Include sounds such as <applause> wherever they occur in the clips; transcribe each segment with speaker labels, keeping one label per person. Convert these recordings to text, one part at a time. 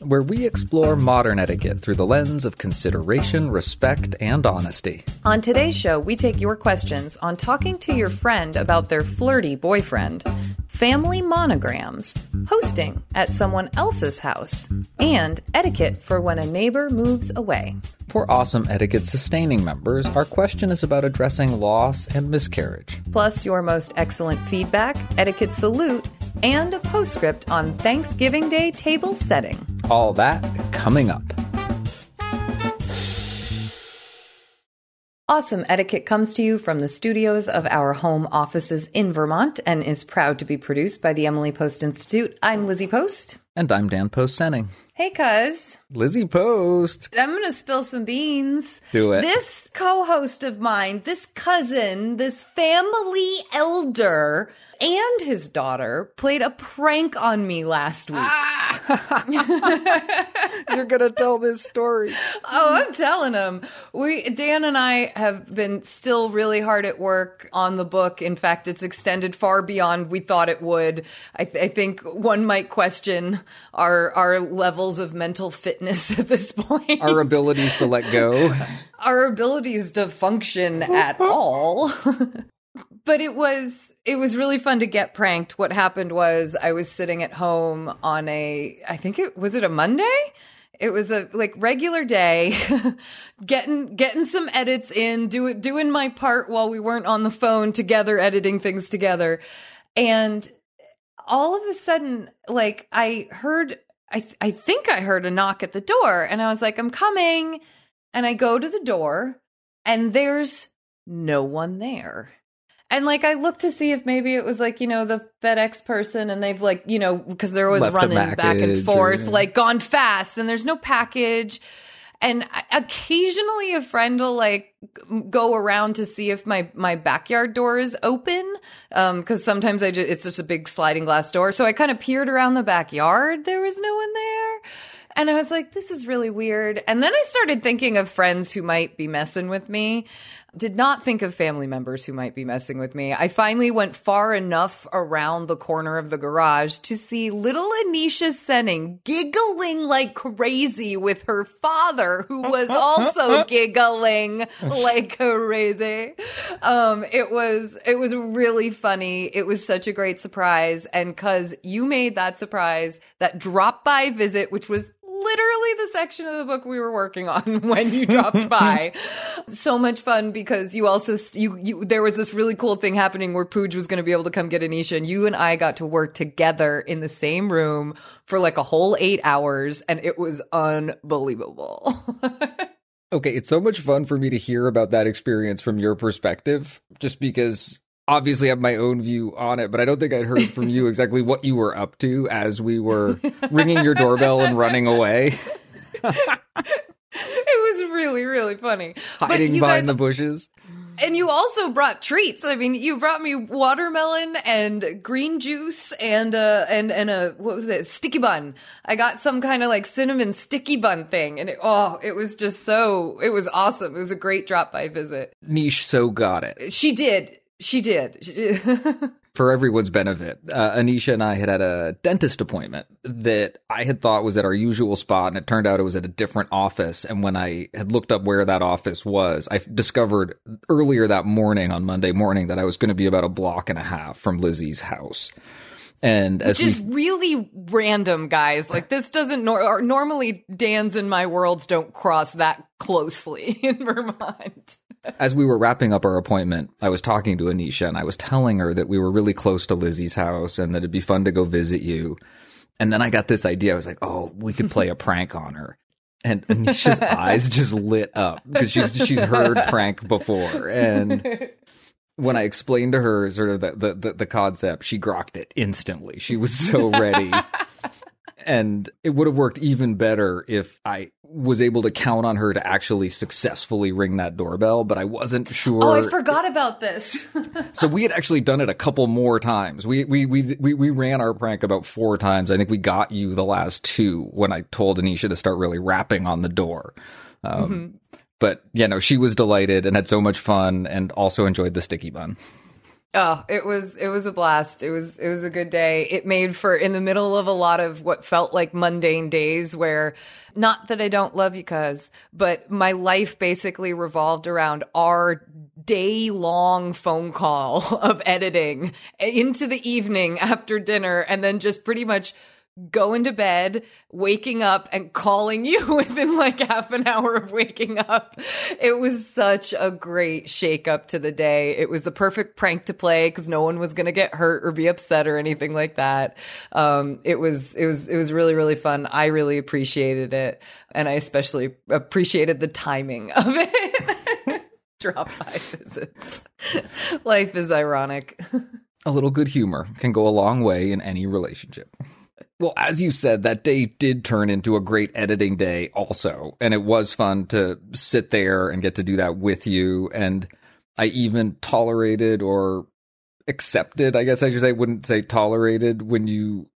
Speaker 1: Where we explore modern etiquette through the lens of consideration, respect, and honesty.
Speaker 2: On today's show, we take your questions on talking to your friend about their flirty boyfriend, family monograms, hosting at someone else's house, and etiquette for when a neighbor moves away.
Speaker 1: For awesome etiquette sustaining members, our question is about addressing loss and miscarriage.
Speaker 2: Plus, your most excellent feedback, etiquette salute, and a postscript on Thanksgiving Day table setting.
Speaker 1: All that coming up.
Speaker 2: Awesome Etiquette comes to you from the studios of our home offices in Vermont and is proud to be produced by the Emily Post Institute. I'm Lizzie Post.
Speaker 1: And I'm Dan Post Senning.
Speaker 2: Hey, cuz.
Speaker 1: Lizzie Post.
Speaker 2: I'm going to spill some beans.
Speaker 1: Do it.
Speaker 2: This co host of mine, this cousin, this family elder, and his daughter played a prank on me last week. Ah! <laughs>
Speaker 1: You're going to tell this story.
Speaker 2: Oh, I'm telling him. We Dan and I have been still really hard at work on the book. In fact, it's extended far beyond we thought it would. I, th- I think one might question our our levels of mental fitness <laughs> at this point.
Speaker 1: Our abilities to let go.
Speaker 2: our abilities to function at <laughs> all. But it was it was really fun to get pranked. What happened was I was sitting at home on a I think it was it a Monday? It was a like regular day, <laughs> getting getting some edits in, do, doing my part while we weren't on the phone together, editing things together, and all of a sudden, like I heard, I th- I think I heard a knock at the door, and I was like, I'm coming, and I go to the door, and there's no one there. And like I looked to see if maybe it was like, you know, the FedEx person and they've like, you know, because they're always
Speaker 1: Left
Speaker 2: running back and forth,
Speaker 1: or-
Speaker 2: like gone fast and there's no package. And occasionally a friend will like go around to see if my my backyard door is open um cuz sometimes I just it's just a big sliding glass door. So I kind of peered around the backyard. There was no one there. And I was like, this is really weird. And then I started thinking of friends who might be messing with me. Did not think of family members who might be messing with me. I finally went far enough around the corner of the garage to see little Anisha Senning giggling like crazy with her father, who was <laughs> also giggling like crazy. Um, it was, it was really funny. It was such a great surprise. And cause you made that surprise, that drop by visit, which was literally the section of the book we were working on <laughs> when you dropped by. so much fun because you also you you there was this really cool thing happening where Pooj was going to be able to come get Anisha and you and I got to work together in the same room for like a whole 8 hours and it was unbelievable. <laughs>
Speaker 1: Okay, it's so much fun for me to hear about that experience from your perspective, just because obviously I have my own view on it, but I don't think I'd heard from you exactly what you were up to as we were ringing your doorbell and running away,
Speaker 2: it was really really funny. But
Speaker 1: hiding
Speaker 2: you
Speaker 1: behind
Speaker 2: guys-
Speaker 1: the bushes.
Speaker 2: And you also brought treats. I mean, you brought me watermelon and green juice and uh and and a what was it? Sticky bun. I got some kind of like cinnamon sticky bun thing and it oh, it was just so it was awesome. It was a great drop by visit.
Speaker 1: Niche so got it.
Speaker 2: She did. She did. She- <laughs>
Speaker 1: For everyone's benefit, uh, Anisha and I had had a dentist appointment that I had thought was at our usual spot, and it turned out it was at a different office. And when I had looked up where that office was, I discovered earlier that morning on Monday morning that I was going to be about a block and a half from Lizzie's house. And as
Speaker 2: Which is
Speaker 1: we,
Speaker 2: really random, guys. Like this doesn't nor- normally Dan's and my worlds don't cross that closely <laughs> in Vermont.
Speaker 1: As we were wrapping up our appointment, I was talking to Anisha and I was telling her that we were really close to Lizzie's house and that it'd be fun to go visit you. And then I got this idea. I was like, oh, we could play a prank on her. And <laughs> Anisha's eyes just lit up because she's she's heard prank before. And when I explained to her sort of the, the, the, the concept, she grokked it instantly. She was so ready. <laughs> and it would have worked even better if I was able to count on her to actually successfully ring that doorbell, but I wasn't sure.
Speaker 2: Oh, I forgot about this. <laughs>
Speaker 1: so we had actually done it a couple more times. We, we, we, we, we ran our prank about four times. I think we got you the last two when I told Anisha to start really rapping on the door. Um,
Speaker 2: Mm-hmm.
Speaker 1: But yeah, no, she was delighted and had so much fun and also enjoyed the sticky bun.
Speaker 2: Oh, it was it was a blast. It was it was a good day. It made for in the middle of a lot of what felt like mundane days where not that I don't love you cuz, but my life basically revolved around our day long phone call <laughs> of editing into the evening after dinner and then just pretty much going to bed, waking up and calling you <laughs> within like half an hour of waking up. It was such a great shake up to the day. It was the perfect prank to play because no one was going to get hurt or be upset or anything like that. Um, it was, it was, it was really, really fun. I really appreciated it. And I especially appreciated the timing of it. <laughs> Drop by visits. Life is ironic. <laughs>
Speaker 1: A little good humor can go a long way in any relationship. Well, as you said, that day did turn into a great editing day also. And it was fun to sit there and get to do that with you. And I even tolerated or accepted, I guess I should say, wouldn't say tolerated when you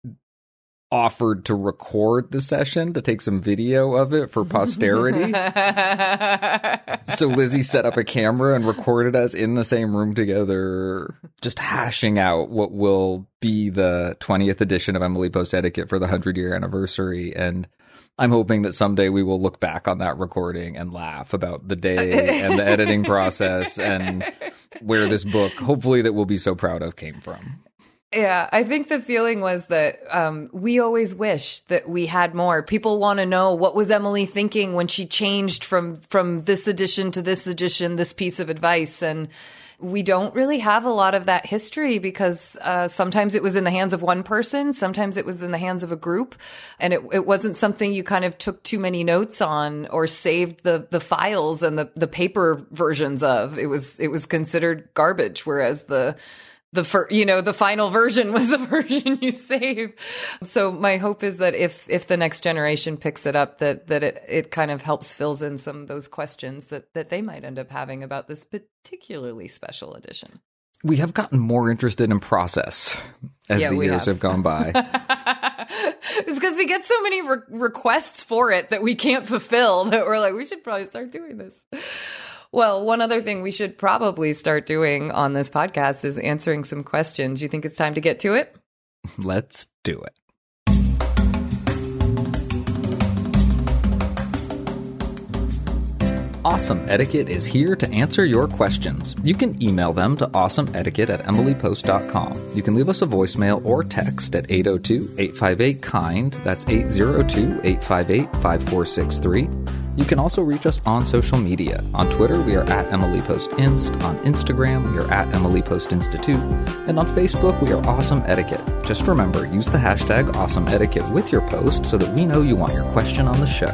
Speaker 1: offered to record the session to take some video of it for posterity. <laughs> so Lizzie set up a camera and recorded us in the same room together, just hashing out what will be the 20th edition of Emily Post Etiquette for the 100 year anniversary. And I'm hoping that someday we will look back on that recording and laugh about the day and the editing process and where this book, hopefully, that we'll be so proud of came from.
Speaker 2: Yeah, I think the feeling was that um, we always wish that we had more. People want to know what was Emily thinking when she changed from from this edition to this edition, this piece of advice, and we don't really have a lot of that history because uh, sometimes it was in the hands of one person, sometimes it was in the hands of a group, and it, it wasn't something you kind of took too many notes on or saved the the files and the the paper versions of. It was it was considered garbage, whereas the the fir- you know the final version was the <laughs> version you save so my hope is that if if the next generation picks it up that that it it kind of helps fills in some of those questions that that they might end up having about this particularly special edition
Speaker 1: We have gotten more interested in process as
Speaker 2: Yeah,
Speaker 1: the years
Speaker 2: have.
Speaker 1: have gone by. <laughs>
Speaker 2: it's because we get so many re- requests for it that we can't fulfill that we're like we should probably start doing this well, one other thing we should probably start doing on this podcast is answering some questions. You think it's time to get to it?
Speaker 1: Let's do it. Awesome Etiquette is here to answer your questions. You can email them to awesomeetiquette at emilypost.com. You can leave us a voicemail or text at 802 858 KIND. That's 802 858 5463. You can also reach us on social media. On Twitter, we are at Emily Post Inst. On Instagram, we are at Emily Post Institute. And on Facebook, we are Awesome Etiquette. Just remember, use the hashtag Awesome Etiquette with your post so that we know you want your question on the show.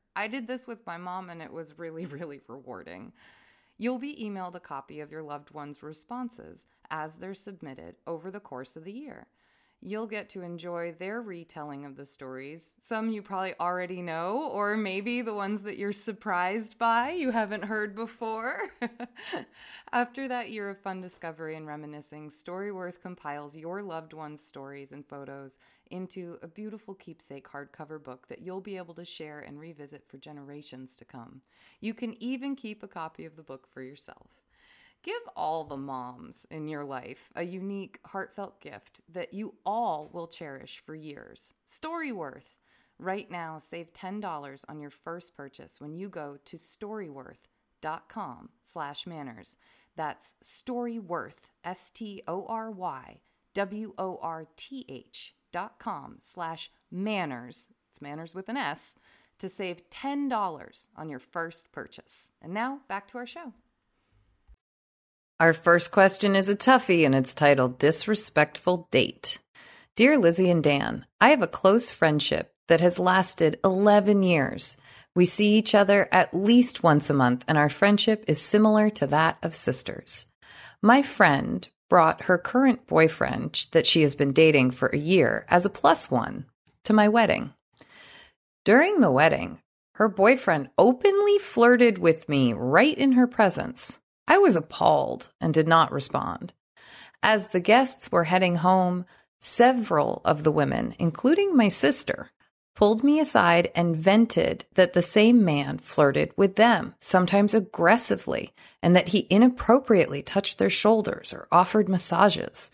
Speaker 2: I did this with my mom and it was really, <laughs> really rewarding. You'll be emailed a copy of your loved one's responses as they're submitted over the course of the year. You'll get to enjoy their retelling of the stories. Some you probably already know, or maybe the ones that you're surprised by you haven't heard before. <laughs> After that year of fun discovery and reminiscing, Storyworth compiles your loved one's stories and photos into a beautiful keepsake hardcover book that you'll be able to share and revisit for generations to come. You can even keep a copy of the book for yourself. Give all the moms in your life a unique, heartfelt gift that you all will cherish for years. Storyworth. Right now, save $10 on your first purchase when you go to storyworth.com slash manners. That's Storyworth, S-T-O-R-Y, W-O-R-T-H dot com slash manners. It's manners with an S to save $10 on your first purchase. And now back to our show. Our first question is a toughie and it's titled Disrespectful Date. Dear Lizzie and Dan, I have a close friendship that has lasted 11 years. We see each other at least once a month, and our friendship is similar to that of sisters. My friend brought her current boyfriend that she has been dating for a year as a plus one to my wedding. During the wedding, her boyfriend openly flirted with me right in her presence. I was appalled and did not respond. As the guests were heading home, several of the women, including my sister, pulled me aside and vented that the same man flirted with them, sometimes aggressively, and that he inappropriately touched their shoulders or offered massages.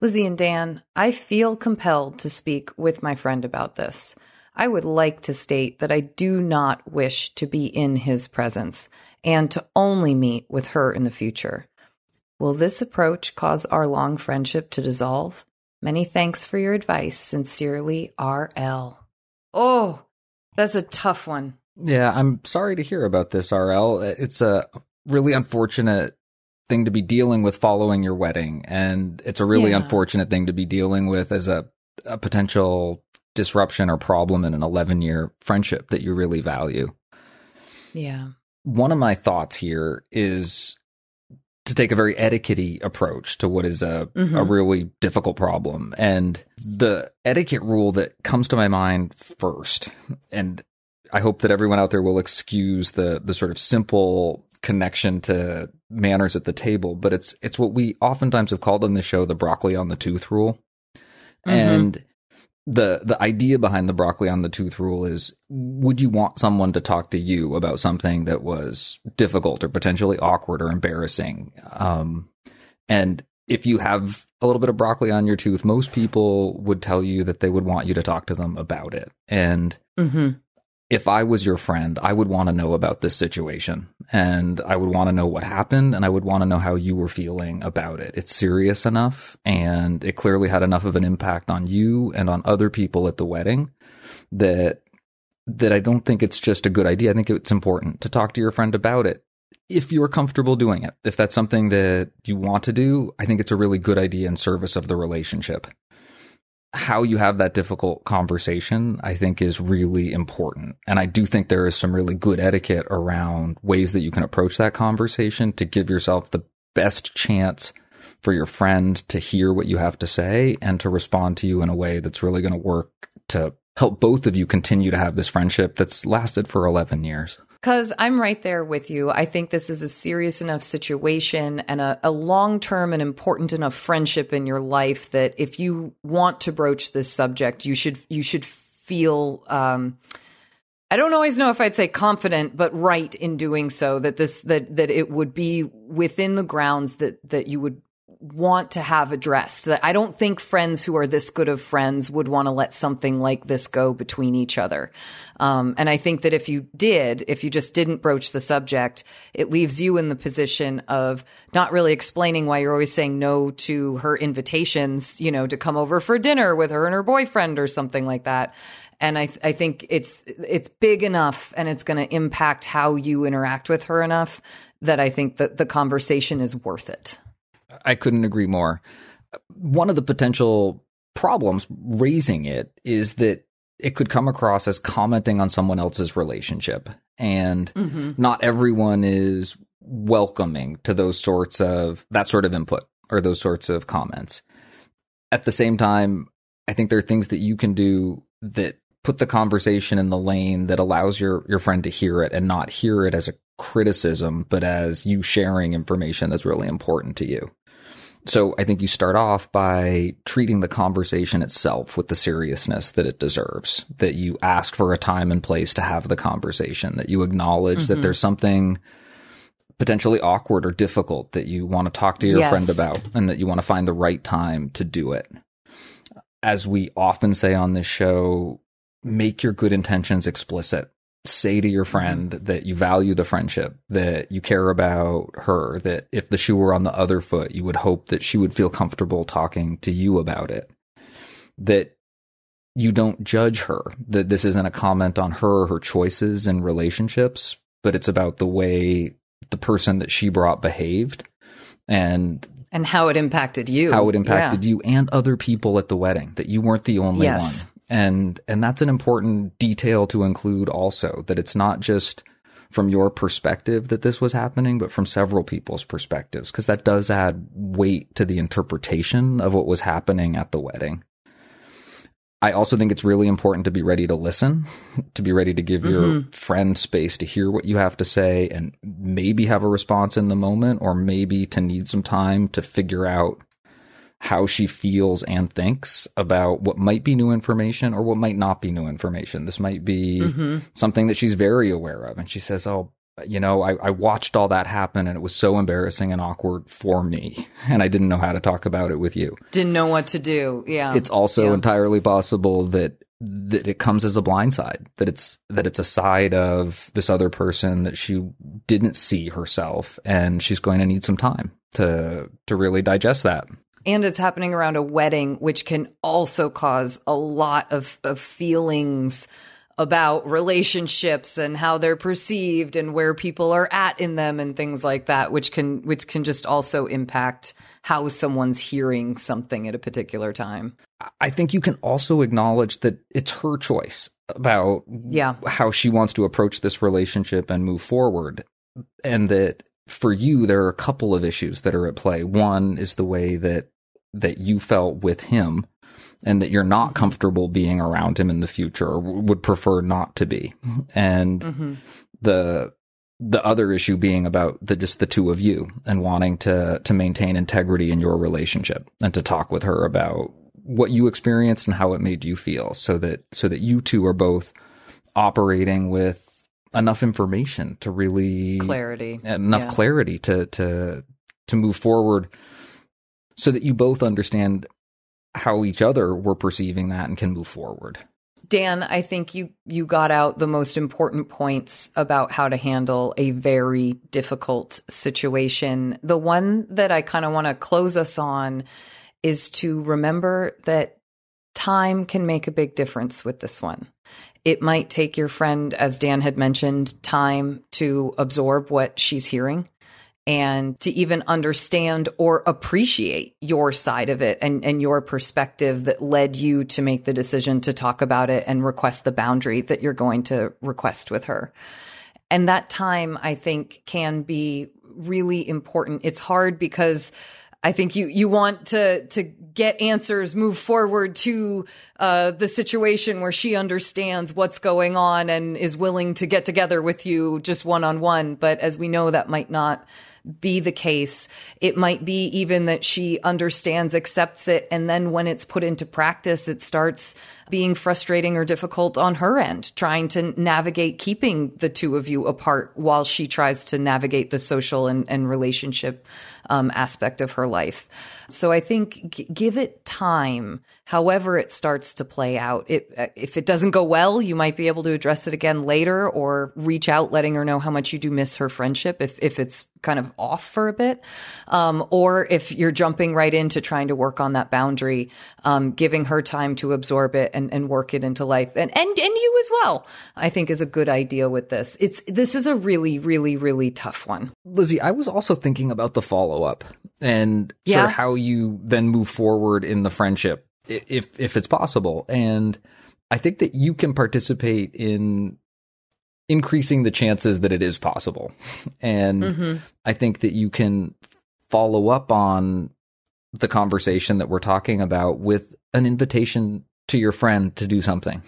Speaker 2: Lizzie and Dan, I feel compelled to speak with my friend about this. I would like to state that I do not wish to be in his presence and to only meet with her in the future. Will this approach cause our long friendship to dissolve? Many thanks for your advice. Sincerely, RL. Oh, that's a tough one.
Speaker 1: Yeah, I'm sorry to hear about this, RL. It's a really unfortunate thing to be dealing with following your wedding. And it's a really
Speaker 2: Yeah.
Speaker 1: unfortunate thing to be dealing with as a, a potential disruption or problem in an 11 year friendship that you really value.
Speaker 2: Yeah.
Speaker 1: one of my thoughts here is to take a very etiquette approach to what is a, a
Speaker 2: Mhm.
Speaker 1: really difficult problem. And the etiquette rule that comes to my mind first, and I hope that everyone out there will excuse the the sort of simple connection to manners at the table, but it's it's what we oftentimes have called on the show the broccoli on the tooth rule. And the the idea behind the broccoli on the tooth rule is would you want someone to talk to you about something that was difficult or potentially awkward or embarrassing um and if you have a little bit of broccoli on your tooth most people would tell you that they would want you to talk to them about it and
Speaker 2: Mm-hmm.
Speaker 1: If I was your friend, I would want to know about this situation and I would want to know what happened and I would want to know how you were feeling about it. It's serious enough and it clearly had enough of an impact on you and on other people at the wedding that that I don't think it's just a good idea. I think it's important to talk to your friend about it. If you're comfortable doing it, if that's something that you want to do, I think it's a really good idea in service of the relationship how you have that difficult conversation, I think is really important. And I do think there is some really good etiquette around ways that you can approach that conversation to give yourself the best chance for your friend to hear what you have to say and to respond to you in a way that's really going to work to help both of you continue to have this friendship that's lasted for 11 years.
Speaker 2: Because I'm right there with you. I think this is a serious enough situation and a, a long term and important enough friendship in your life that if you want to broach this subject, you should you should feel. Um, I don't always know if I'd say confident, but right in doing so. That this that that it would be within the grounds that that you would want to have addressed. That I don't think friends who are this good of friends would want to let something like this go between each other. Um, and I think that if you did, if you just didn't broach the subject, it leaves you in the position of not really explaining why you're always saying no to her invitations, you know, to come over for dinner with her and her boyfriend or something like that. And I, I think it's it's big enough and it's going to impact how you interact with her enough that I think that the conversation is worth it.
Speaker 1: I couldn't agree more. One of the potential problems raising it is that it could come across as commenting on someone else's relationship. And mm-hmm. not everyone is welcoming to those sorts of that sort of input or those sorts of comments. At the same time, I think there are things that you can do that put the conversation in the lane that allows your your friend to hear it and not hear it as a criticism, but as you sharing information that's really important to you. So I think you start off by treating the conversation itself with the seriousness that it deserves, that you ask for a time and place to have the conversation, that you acknowledge mm-hmm. that there's something potentially awkward or difficult that you want to talk to your yes. friend about and that you want to find the right time to do it. As we often say on this show, make your good intentions explicit say to your mm-hmm. friend that you value the friendship, that you care about her, that if the shoe were on the other foot, you would hope that she would feel comfortable talking to you about it. That you don't judge her, that this isn't a comment on her or her choices and relationships, but it's about the way the person that she brought behaved and
Speaker 2: and how it impacted you.
Speaker 1: How it impacted yeah. you and other people at the wedding, that you weren't the only yes. one and and that's an important detail to include also that it's not just from your perspective that this was happening but from several people's perspectives because that does add weight to the interpretation of what was happening at the wedding I also think it's really important to be ready to listen, to be ready to give mm-hmm. your friend space to hear what you have to say and maybe have a response in the moment or maybe to need some time to figure out how she feels and thinks about what might be new information or what might not be new information. This might be mm-hmm. something that she's very aware of. And she says, Oh, you know, I, I, watched all that happen and it was so embarrassing and awkward for me. <laughs> And I didn't know how to talk about it with you.
Speaker 2: Didn't know what to do. Yeah.
Speaker 1: It's also yeah. entirely possible that that it comes as a blindside, that it's that it's a side of this other person that she didn't see herself and she's going to need some time to to really digest that
Speaker 2: and it's happening around a wedding, which can also cause a lot of, of feelings about relationships and how they're perceived and where people are at in them and things like that, which can which can just also impact how someone's hearing something at a particular time.
Speaker 1: I think you can also acknowledge that it's her choice about
Speaker 2: yeah.
Speaker 1: how she wants to approach this relationship and move forward. And that for you, there are a couple of issues that are at play. One is the way that that you felt with him and that you're not comfortable being around him in the future or would prefer not to be. And mm-hmm. the the other issue being about the just the two of you and wanting to to maintain integrity in your relationship and to talk with her about what you experienced and how it made you feel so that so that you two are both operating with enough information to really
Speaker 2: clarity
Speaker 1: enough yeah. clarity to to to move forward so that you both understand how each other were perceiving that and can move forward.
Speaker 2: Dan, I think you you got out the most important points about how to handle a very difficult situation. The one that I kind of want to close us on is to remember that time can make a big difference with this one. It might take your friend, as Dan had mentioned, time to absorb what she's hearing and to even understand or appreciate your side of it and, and your perspective that led you to make the decision to talk about it and request the boundary that you're going to request with her. And that time, I think, can be really important. It's hard because I think you you want to to get answers, move forward to uh, the situation where she understands what's going on and is willing to get together with you just one on one. But as we know, that might not be the case. It might be even that she understands, accepts it, and then when it's put into practice, it starts being frustrating or difficult on her end, trying to navigate keeping the two of you apart while she tries to navigate the social and, and relationship um, aspect of her life. So I think g- give it time however it starts to play out. It, uh, if it doesn't go well, you might be able to address it again later or reach out, letting her know how much you do miss her friendship if, if it's kind of off for a bit. Um, or if you're jumping right into trying to work on that boundary, um, giving her time to absorb it and, and work it into life and, and, and you as well, I think is a good idea with this. It's, this is a really, really, really tough one.
Speaker 1: Lizzie, I was also thinking about the follow up and
Speaker 2: Yeah.
Speaker 1: sort of how you then move forward in the friendship if if it's possible. And I think that you can participate in increasing the chances that it is possible. <laughs> And
Speaker 2: Mm-hmm.
Speaker 1: I think that you can follow up on the conversation that we're talking about with an invitation to your friend to do something.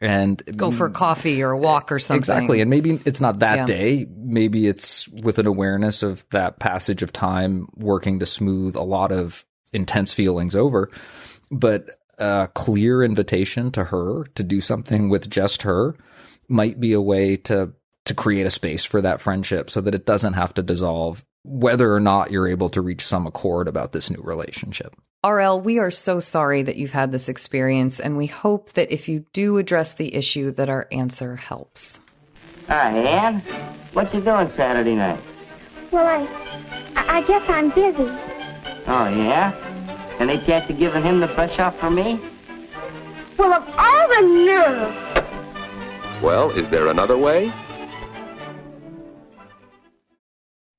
Speaker 1: And
Speaker 2: Go for coffee or a walk or something.
Speaker 1: Exactly. And maybe it's not that
Speaker 2: Yeah.
Speaker 1: day. Maybe it's with an awareness of that passage of time working to smooth a lot of intense feelings over. But a clear invitation to her to do something with just her might be a way to to create a space for that friendship so that it doesn't have to dissolve whether or not you're able to reach some accord about this new relationship.
Speaker 2: RL, we are so sorry that you've had this experience, and we hope that if you do address the issue, that our answer helps.
Speaker 3: Hi, Ann. What you doing Saturday night?
Speaker 4: Well, I, I I guess I'm busy.
Speaker 3: Oh, yeah? And ain't you after giving him the brush off for me?
Speaker 4: Well, of all the nerve!
Speaker 5: Well, is there another way?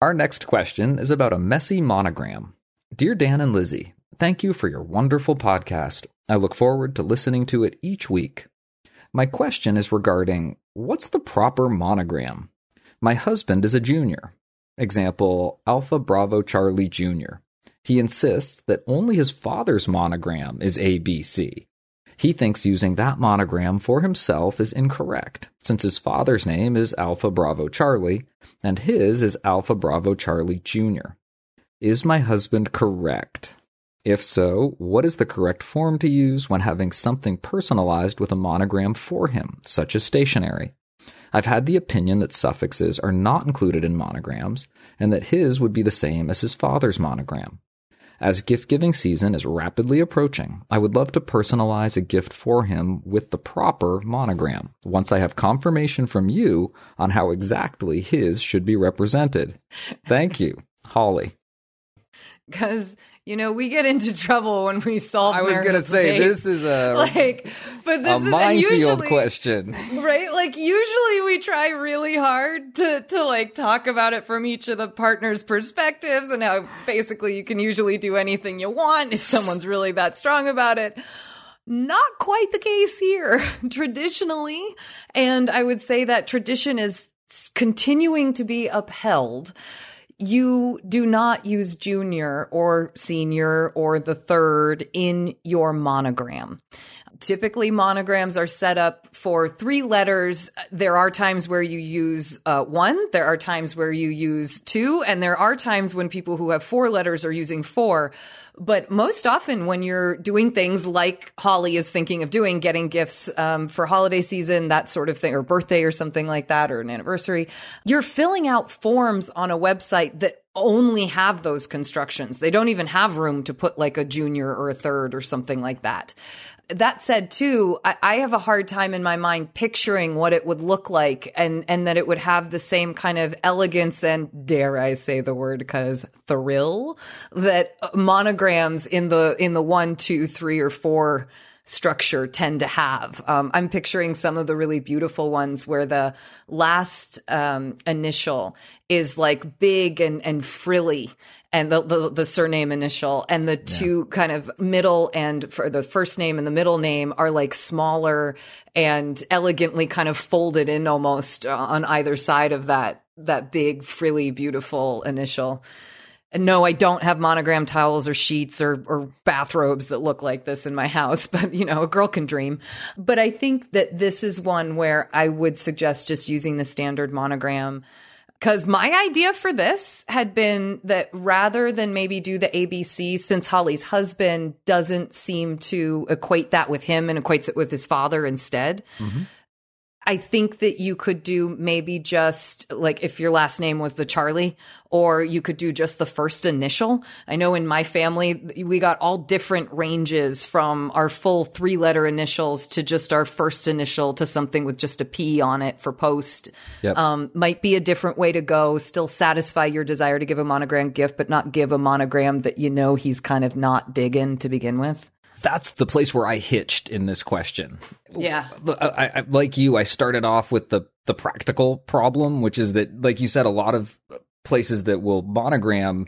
Speaker 1: Our next question is about a messy monogram. Dear Dan and Lizzie, thank you for your wonderful podcast. I look forward to listening to it each week. My question is regarding what's the proper monogram? My husband is a junior. Example Alpha Bravo Charlie Jr. He insists that only his father's monogram is ABC. He thinks using that monogram for himself is incorrect, since his father's name is Alpha Bravo Charlie and his is Alpha Bravo Charlie Jr. Is my husband correct? If so, what is the correct form to use when having something personalized with a monogram for him, such as stationery? I've had the opinion that suffixes are not included in monograms, and that his would be the same as his father's monogram. As gift giving season is rapidly approaching, I would love to personalize a gift for him with the proper monogram once I have confirmation from you on how exactly his should be represented. Thank you, Holly. <laughs>
Speaker 2: Because, you know, we get into <laughs> trouble when we solve
Speaker 1: I was gonna say
Speaker 2: dates.
Speaker 1: this is a <laughs>
Speaker 2: like, but this
Speaker 1: a
Speaker 2: is
Speaker 1: minefield
Speaker 2: usually,
Speaker 1: question. <laughs>
Speaker 2: right? Like usually we try really hard to to like talk about it from each of the partners' perspectives and how basically you can usually do anything you want if someone's really that strong about it. Not quite the case here traditionally, and I would say that tradition is continuing to be upheld. You do not use junior or senior or the third in your monogram. Typically, monograms are set up for three letters. There are times where you use uh, one, there are times where you use two, and there are times when people who have four letters are using four. But most often, when you're doing things like Holly is thinking of doing, getting gifts um, for holiday season, that sort of thing, or birthday or something like that, or an anniversary, you're filling out forms on a website that only have those constructions. They don't even have room to put like a junior or a third or something like that that said too I, I have a hard time in my mind picturing what it would look like and and that it would have the same kind of elegance and dare i say the word because thrill that monograms in the in the one two three or four structure tend to have. Um, I'm picturing some of the really beautiful ones where the last um, initial is like big and, and frilly and the, the, the surname initial and the two kind of middle and for the first name and the middle name are like smaller and elegantly kind of folded in almost uh, on either side of that, that big frilly, beautiful initial no, I don't have monogram towels or sheets or, or bathrobes that look like this in my house, <laughs> but you know, a girl can dream. But I think that this is one where I would suggest just using the standard monogram. Because my idea for this had been that rather than maybe do the ABC, since Holly's husband doesn't seem to equate that with him and equates it with his father instead,
Speaker 1: Mm-hmm.
Speaker 2: I think that you could do maybe just like if your last name was the Charlie, or you could do just the first initial. I know in my family, we got all different ranges from our full three letter initials to just our first initial to something with just a P on it for post.
Speaker 1: Yep.
Speaker 2: Um, might be a different way to go, still satisfy your desire to give a monogram gift, but not give a monogram that you know he's kind of not digging to begin with.
Speaker 1: That's the place where I hitched in this question.
Speaker 2: Yeah.
Speaker 1: I, I, like you, I started off with the the practical problem, which is that, like you said, a lot of places that will monogram,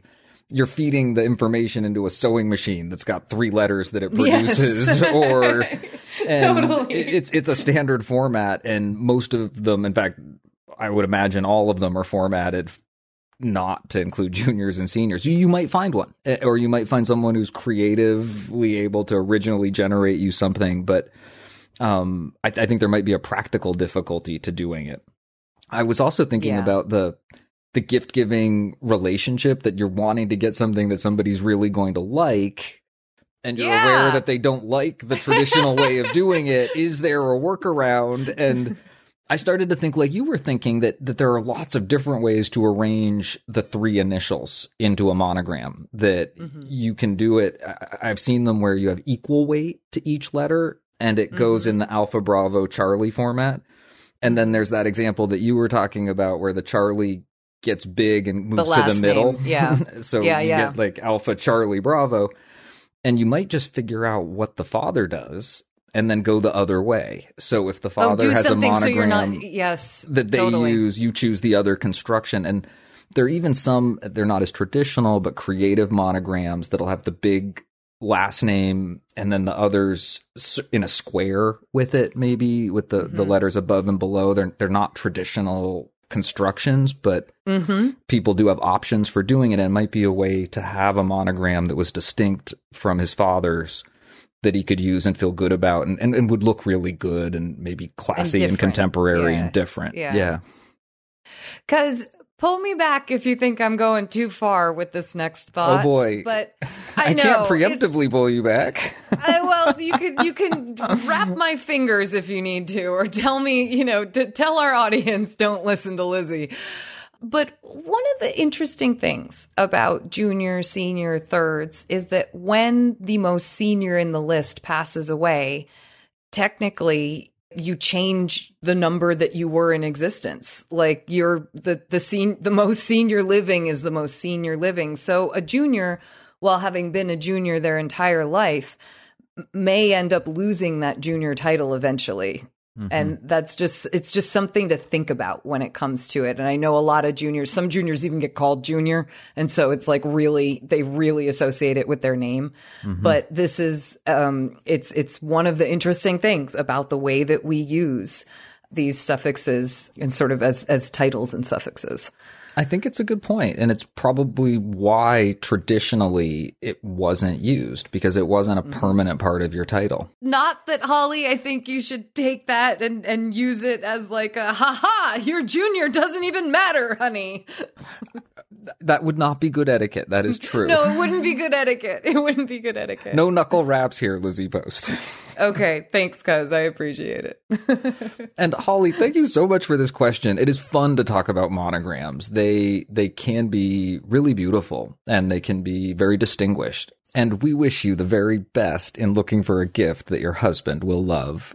Speaker 1: you're feeding the information into a sewing machine that's got three letters that it <laughs> produces,
Speaker 2: Yes. <laughs>
Speaker 1: or
Speaker 2: Totally.
Speaker 1: it- it's it's a standard format, and most of them, in fact, I would imagine all of them are formatted not to include <laughs> juniors and seniors. You, you might find one, eh, or you might find someone who's creatively able to originally generate you something, but um, I, I think there might be a practical difficulty to doing it. I was also thinking
Speaker 2: Yeah.
Speaker 1: about the the gift giving relationship that you're wanting to get something that somebody's really going to like. And you're
Speaker 2: Yeah.
Speaker 1: aware that they don't like the traditional way of doing it. <laughs> Is there a workaround? And I started to think like you were thinking that that there are lots of different ways to arrange the three initials into a monogram that you can do it I- I've seen them where you have equal weight to each letter and it goes in mm-hmm. the alpha bravo charlie format and then there's that example that you were talking about where the charlie gets big and moves to the middle
Speaker 2: name, yeah. <laughs>
Speaker 1: so
Speaker 2: Yeah,
Speaker 1: you
Speaker 2: yeah.
Speaker 1: get like alpha charlie bravo and you might just figure out what the father does and then go the other way. So if the
Speaker 2: Oh,
Speaker 1: father
Speaker 2: do
Speaker 1: has a
Speaker 2: something
Speaker 1: monogram
Speaker 2: so you're not. Yes,
Speaker 1: that they
Speaker 2: totally.
Speaker 1: use, you choose the other construction. And there are even some, they're not as traditional, but creative monograms that'll have the big last name and then the others in a square with it, maybe with the, the
Speaker 2: Mm-hmm.
Speaker 1: letters above and below. They're, they're not traditional constructions, but
Speaker 2: Mm-hmm.
Speaker 1: people do have options for doing it. And it might be a way to have a monogram that was distinct from his father's that he could use and feel good about and, and, and would look really good and maybe classy and,
Speaker 2: different.
Speaker 1: contemporary
Speaker 2: Yeah.
Speaker 1: and different.
Speaker 2: Yeah.
Speaker 1: yeah.
Speaker 2: Because pull me back if you think I'm going too far with this next oh, thought.
Speaker 1: Oh, boy.
Speaker 2: But <laughs> I,
Speaker 1: I,
Speaker 2: know
Speaker 1: can't preemptively pull you back. <laughs>
Speaker 2: I, well, you can you can wrap my fingers if you need to, or tell me, you know, to tell our audience don't listen to Lizzie. But one of the interesting things about junior, senior, thirds is that when the most senior in the list passes away, technically you change the number that you were in existence. Like you're the the sen- the most senior living is the most senior living. So a junior, while having been a junior their entire life, may end up losing that junior title eventually. And that's just it's just something to think about when it comes to it. And I know a lot of juniors, some juniors even get called junior, and so it's like really they really associate it with their name. But this is um it's it's one of the interesting things about the way that we use these suffixes and sort of as as titles and suffixes.
Speaker 1: I think it's a good point, and it's probably why traditionally it wasn't used because it wasn't a mm-hmm. permanent part of your title.
Speaker 2: Not that Holly, I think you should take that and and use it as like a haha, your junior doesn't even matter, honey. <laughs>
Speaker 1: That would not be good etiquette. That is <laughs> true.
Speaker 2: No, it wouldn't be good etiquette. It wouldn't be good etiquette.
Speaker 1: No knuckle raps here, Lizzie Post. <laughs>
Speaker 2: Okay, thanks, cuz I appreciate it. <laughs>
Speaker 1: And Holly, thank you so much for this question. It is fun to talk about monograms. They they can be really beautiful and they can be very distinguished. And we wish you the very best in looking for a gift that your husband will love.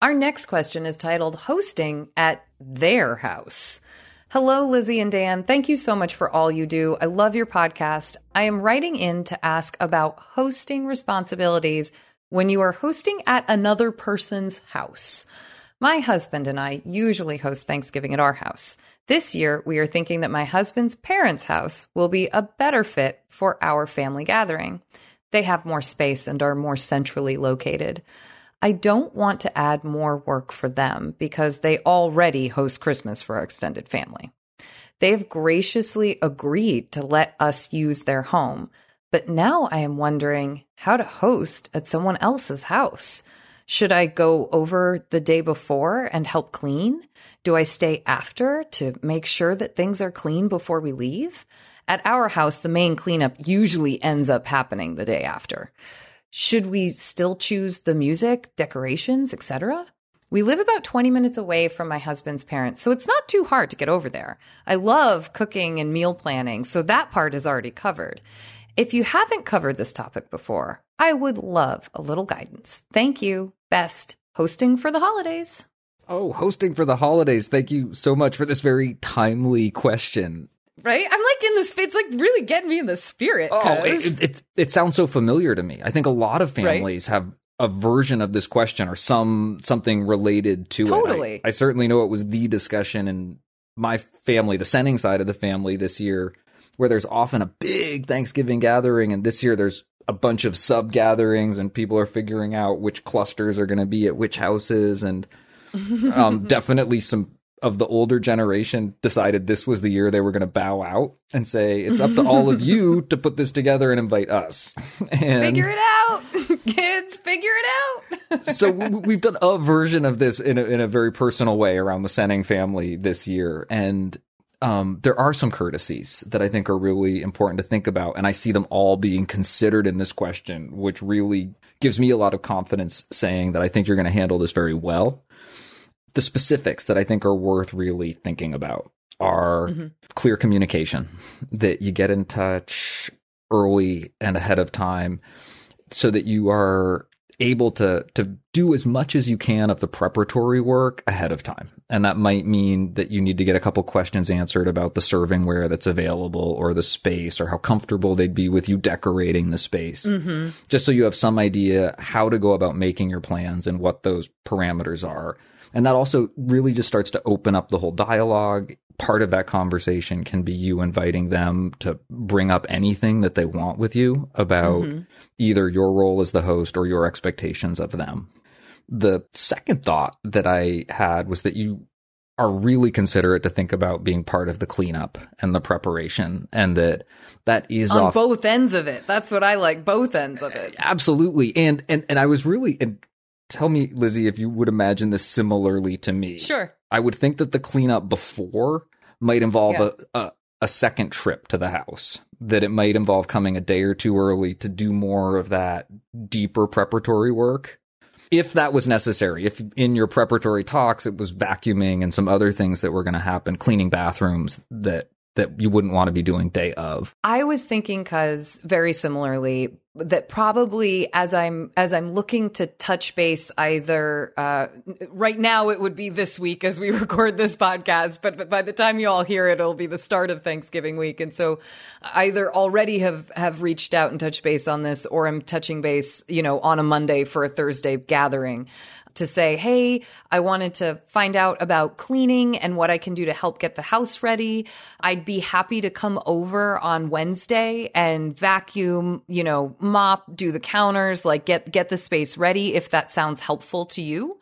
Speaker 2: Our next question is titled Hosting at Their House. Hello, Lizzie and Dan. Thank you so much for all you do. I love your podcast. I am writing in to ask about hosting responsibilities when you are hosting at another person's house. My husband and I usually host Thanksgiving at our house. This year, we are thinking that my husband's parents' house will be a better fit for our family gathering. They have more space and are more centrally located. I don't want to add more work for them because they already host Christmas for our extended family. They have graciously agreed to let us use their home, but now I am wondering how to host at someone else's house. Should I go over the day before and help clean? Do I stay after to make sure that things are clean before we leave? At our house, the main cleanup usually ends up happening the day after. Should we still choose the music, decorations, etc.? We live about 20 minutes away from my husband's parents, so it's not too hard to get over there. I love cooking and meal planning, so that part is already covered. If you haven't covered this topic before, I would love a little guidance. Thank you. Best hosting for the holidays.
Speaker 1: Oh, hosting for the holidays. Thank you so much for this very timely question.
Speaker 2: Right? I'm like in the it's like really getting me in the spirit.
Speaker 1: Oh, it, it, it, it sounds so familiar to me. I think a lot of families right? have a version of this question or some something related to
Speaker 2: totally. it. Totally.
Speaker 1: I, I certainly know it was the discussion in my family, the Senning side of the family this year, where there's often a big Thanksgiving gathering, and this year there's a bunch of sub gatherings, and people are figuring out which clusters are going to be at which houses, and um, <laughs> definitely some of the older generation decided this was the year they were going to bow out and say it's up to all of you <laughs> to put this together and invite us.
Speaker 2: And figure it out, <laughs> kids. Figure it
Speaker 1: out. so we've done a version of this in a, in a very personal way around the Senning family this year, and um, there are some courtesies that I think are really important to think about, and I see them all being considered in this question, which really gives me a lot of confidence saying that I think you're going to handle this very well the specifics that I think are worth really thinking about are mm-hmm. clear communication that you get in touch early and ahead of time so that you are able to to do as much as you can of the preparatory work ahead of time. And that might mean that you need to get a couple questions answered about the servingware that's available or the space or how comfortable they'd be with you decorating the space. Mm-hmm. Just so you have some idea how to go about making your plans and what those parameters are. And that also really just starts to open up the whole dialogue. Part of that conversation can be you inviting them to bring up anything that they want with you about mm-hmm. either your role as the host or your expectations of them. The second thought that I had was that you are really considerate to think about being part of the cleanup and the preparation and that that is
Speaker 2: on
Speaker 1: off-
Speaker 2: both ends of it. That's what I like, both ends of it.
Speaker 1: Absolutely. And and and I was really and tell me, Lizzie, if you would imagine this similarly to me.
Speaker 2: Sure.
Speaker 1: I would think that the cleanup before might involve yeah. a, a, a second trip to the house. That it might involve coming a day or two early to do more of that deeper preparatory work. If that was necessary, if in your preparatory talks it was vacuuming and some other things that were going to happen, cleaning bathrooms that that you wouldn't want to be doing day of.
Speaker 2: I was thinking cuz very similarly that probably as I'm as I'm looking to touch base either uh, right now it would be this week as we <laughs> record this podcast but, but by the time you all hear it it'll be the start of Thanksgiving week and so either already have have reached out and touched base on this or I'm touching base you know on a Monday for a Thursday gathering to say, Hey, I wanted to find out about cleaning and what I can do to help get the house ready. I'd be happy to come over on Wednesday and vacuum, you know, mop, do the counters, like get, get the space ready if that sounds helpful to you.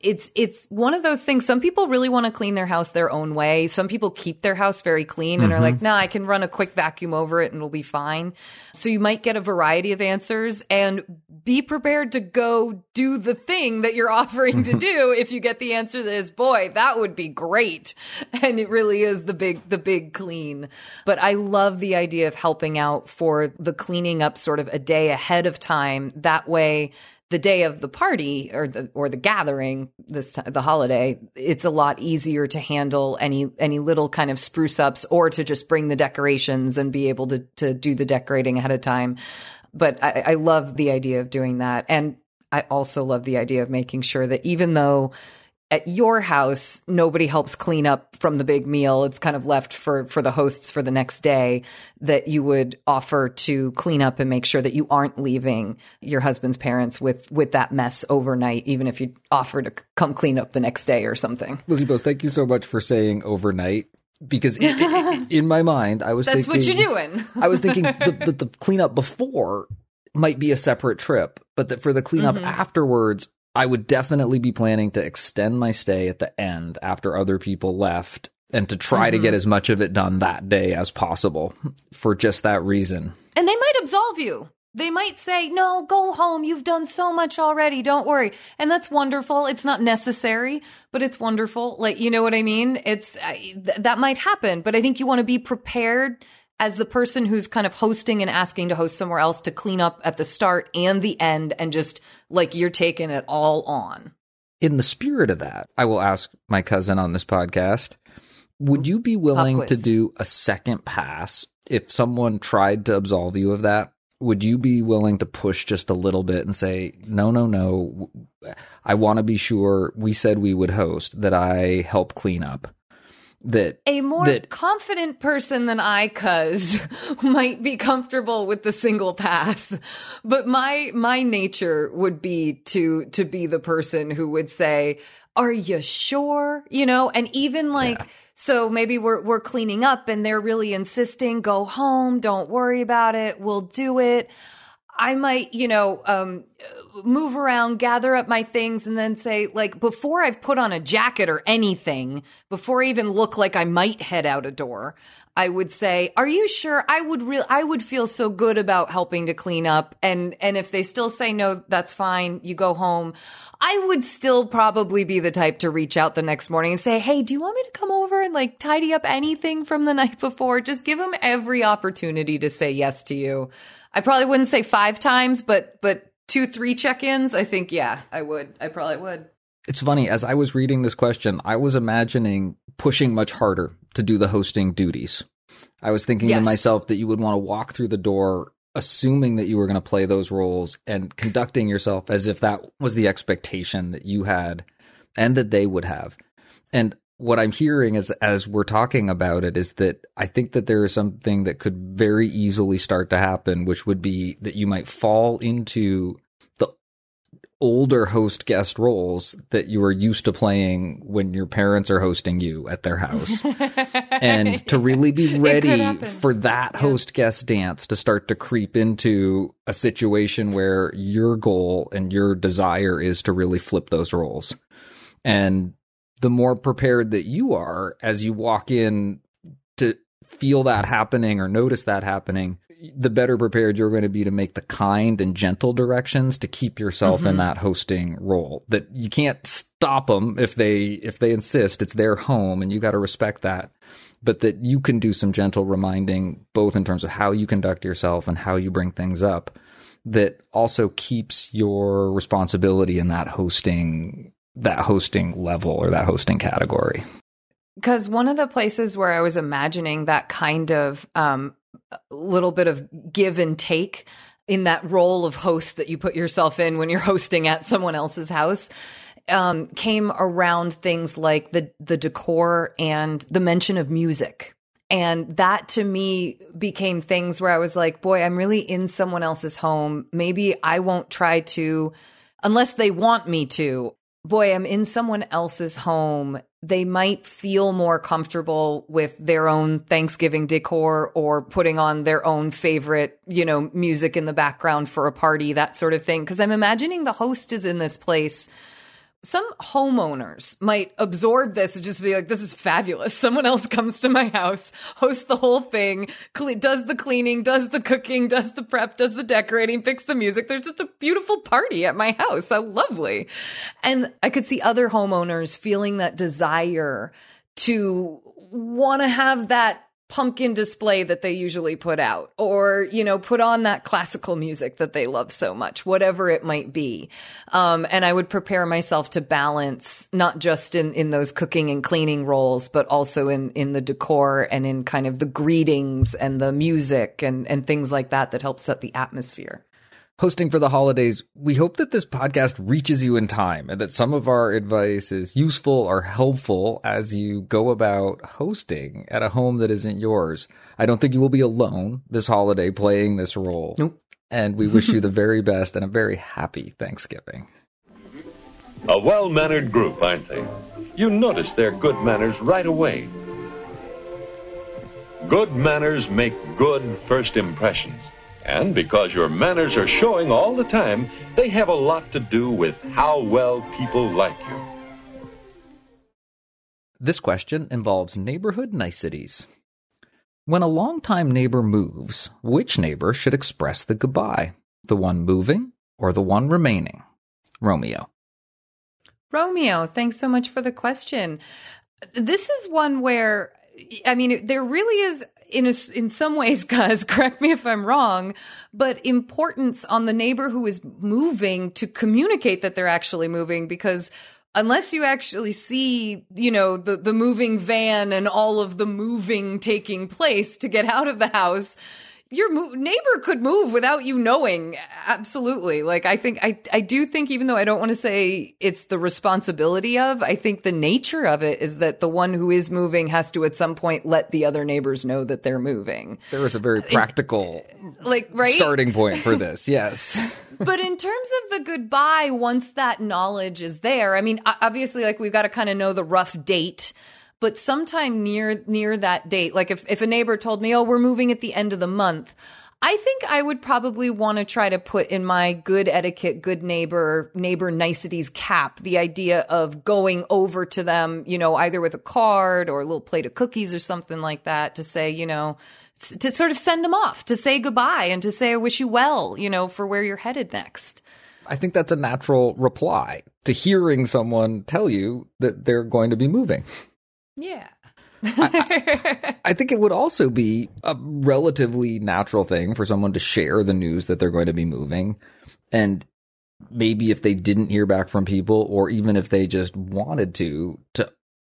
Speaker 2: It's it's one of those things. Some people really want to clean their house their own way. Some people keep their house very clean and are like, mm-hmm. "Nah, I can run a quick vacuum over it and it'll be fine." So you might get a variety of answers and be prepared to go do the thing that you're offering to mm-hmm. do if you get the answer that is, "Boy, that would be great." <laughs> And it really is the big the big clean. But I love the idea of helping out for the cleaning up sort of a day ahead of time. That way the day of the party or the or the gathering this time, the holiday it's a lot easier to handle any any little kind of spruce ups or to just bring the decorations and be able to to do the decorating ahead of time. But I, I love the idea of doing that. And i also love the idea of making sure that even though at your house nobody helps clean up from the big meal. It's kind of left for for the hosts for the next day that you would offer to clean up and make sure that you aren't leaving your husband's parents with with that mess overnight even if you offer to come clean up the next day or something.
Speaker 1: Lizzie Post, thank you so much for saying overnight because in, in my mind I was
Speaker 2: that's
Speaker 1: thinking
Speaker 2: what you're doing.
Speaker 1: I was thinking that the, the cleanup before might be a separate trip, but that for the cleanup
Speaker 2: Mhm.
Speaker 1: afterwards, I would definitely be planning to extend my stay at the end after other people left and to try to
Speaker 2: Mhm.
Speaker 1: get as much of it done that day as possible for just that reason.
Speaker 2: And they might absolve you. They might say, no, go home. You've done so much already. Don't worry. And that's wonderful. It's not necessary, but it's wonderful. Like, you know what I mean? It's, uh, th- that might happen, but I think you want to be prepared as the person who's kind of hosting and asking to host somewhere else to clean up at the start and the end and just like you're taking it all on.
Speaker 1: In the spirit of that, I will ask my cousin on this podcast would you be willing to do a second pass if someone tried to absolve you of that? Would you be willing to push just a little bit and say, no, no, no, I want to be sure we said we would host, that I help clean up? That
Speaker 2: A more
Speaker 1: that
Speaker 2: confident person than I, cuz, <laughs> might be comfortable with the single pass. But my my nature would be to to be the person who would say, "Are you sure?" You know, and even like so maybe we're we're cleaning up and they're really insisting, "Go home, don't worry about it. We'll do it." I might, you know, um, move around, gather up my things, and then say, like, before I've put on a jacket or anything, before I even look like I might head out a door, I would say, "Are you sure?" I would real, I would feel so good about helping to clean up, and and if they still say no, that's fine. You go home. I would still probably be the type to reach out the next morning and say, "Hey, do you want me to come over and like tidy up anything from the <laughs> night before?" Just give them every opportunity to say yes to you. I probably wouldn't say five times, but but two, three check-ins. I think yeah, I would. I probably would.
Speaker 1: It's funny, as I was reading this question, I was imagining pushing much harder to do the hosting duties. I was thinking
Speaker 2: Yes.
Speaker 1: to myself that you would want to walk through the door assuming that you were going to play those roles and conducting yourself as if that was the expectation that you had and that they would have. And what I'm hearing is as we're talking about it is that I think that there is something that could very easily start to happen, which would be that you might fall into the older host guest roles that you are used to playing when your parents are hosting you at their house. <laughs> and to really be ready for that host guest dance to start to creep into a situation where your goal and your desire is to really flip those roles. And the more prepared that you are as you walk in to feel that happening or notice that happening, the better prepared you're going to be to make the kind and gentle directions to keep yourself in
Speaker 2: Mhm.
Speaker 1: that hosting role. That you can't stop them if they if they insist. It's their home and you got to respect that. But that you can do some gentle reminding both in terms of how you conduct yourself and how you bring things up that also keeps your responsibility in that hosting that hosting level or that hosting category.
Speaker 2: Because one of the places where I was imagining that kind of um, little bit of give and take in that role of host that you put yourself in when you're <laughs> hosting at someone else's house um, came around things like the the decor and the mention of music. And that to me became things where I was like, boy, I'm really in someone else's home. Maybe I won't try to, unless they want me to. Boy, I'm in someone else's home. They might feel more comfortable with their own Thanksgiving decor or putting on their own favorite, you know, music in the background for a party, that sort of thing. Cause I'm imagining the host is in this place some homeowners might absorb this and just be like, this is fabulous. Someone else comes to my house, hosts the whole thing, does the cleaning, does the cooking, does the prep, does the decorating, picks the music. There's just a beautiful party at my house. How lovely. And I could see other homeowners feeling that desire to want to have that pumpkin display that they usually put out or you know put on that classical music that they love so much whatever it might be. Um, and i would prepare myself to balance not just in in those cooking and cleaning roles but also in in the decor and in kind of the greetings and the music and and things like that that help set the atmosphere
Speaker 1: hosting for the holidays, we hope that this podcast reaches you in time and that some of our advice is useful or helpful as you go about hosting at a home that isn't yours. I don't think you will be alone this holiday playing this role.
Speaker 2: Nope.
Speaker 1: And we wish you the very best and a very happy Thanksgiving.
Speaker 6: A well mannered group, aren't they? You notice their good manners right away. Good manners make good first impressions. And because your manners are showing all the time, they have a lot to do with how well people like you.
Speaker 1: This question involves neighborhood niceties. When a longtime neighbor moves, which neighbor should express the goodbye? The one moving or the one remaining? Romeo.
Speaker 2: Romeo, thanks so much for the question. This is one where I mean, there really is in a, in some ways, <laughs> guys, correct me if I'm wrong, but importance on the neighbor who is moving to communicate that they're actually moving because unless you actually see, you know, the, the moving van and all of the moving taking place to get out of the house, your mo- neighbor could move without you knowing. Absolutely. Like I think I I do think even though I don't want to say it's the responsibility of, I think the nature of it is that the one who is moving has to at some point let the other neighbors know that they're moving.
Speaker 1: There is a very practical
Speaker 2: like right
Speaker 1: starting point for <laughs> this. Yes. <laughs>
Speaker 2: but in terms of the goodbye, once that knowledge is there, I mean, obviously, like we've got to kind of know the rough date but sometime near near that date like if, if a neighbor told me oh we're moving at the end of the month I think I would probably want to try to put in my good etiquette, good neighbor, neighbor niceties cap the idea of going over to them, you know, either with a card or a little plate of cookies or something like that to say, you know, to sort of send them off, to say goodbye and to say, I wish you well, you know, for where you're headed next.
Speaker 1: I think that's a natural reply to hearing someone tell you that they're going to be moving.
Speaker 2: Yeah.
Speaker 1: I, I, think it would also be a relatively natural thing for someone to share the news that they're going to be moving. And maybe if they didn't hear back from people, or even if they just wanted to, to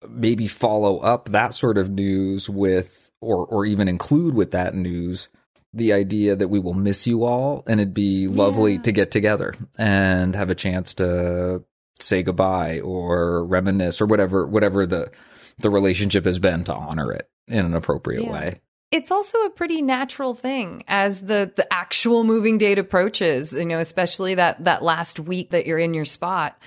Speaker 1: maybe follow up that sort of news with, or, or even include with that news, the idea that we will miss you all and it'd be lovely yeah. to get together and have a chance to say goodbye or reminisce or whatever, whatever the, the relationship has been to honor it in an appropriate yeah. way.
Speaker 2: It's also a pretty natural thing as the the actual moving date approaches, you know, especially that that last week that you're in your spot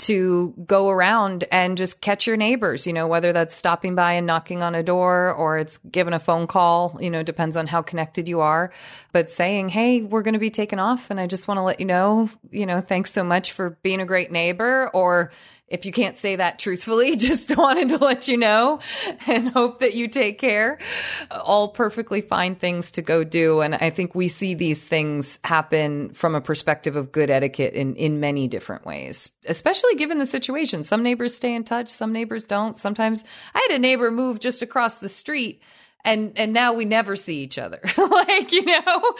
Speaker 2: to go around and just catch your neighbors, you know, whether that's stopping by and knocking on a door or it's giving a phone call, you know, depends on how connected you are, but saying, Hey, we're going to be taking off. And I just want to let you know, you know, thanks so much for being a great neighbor or, if you can't say that truthfully, <laughs> just wanted to let you know and hope that you take care. All perfectly fine things to go do. And I think we see these things happen from a perspective of good etiquette in, in many different ways, especially given the situation. Some neighbors stay in touch, some neighbors don't. Sometimes I had a neighbor move just across the street and and now we never see each other. <laughs> Like you know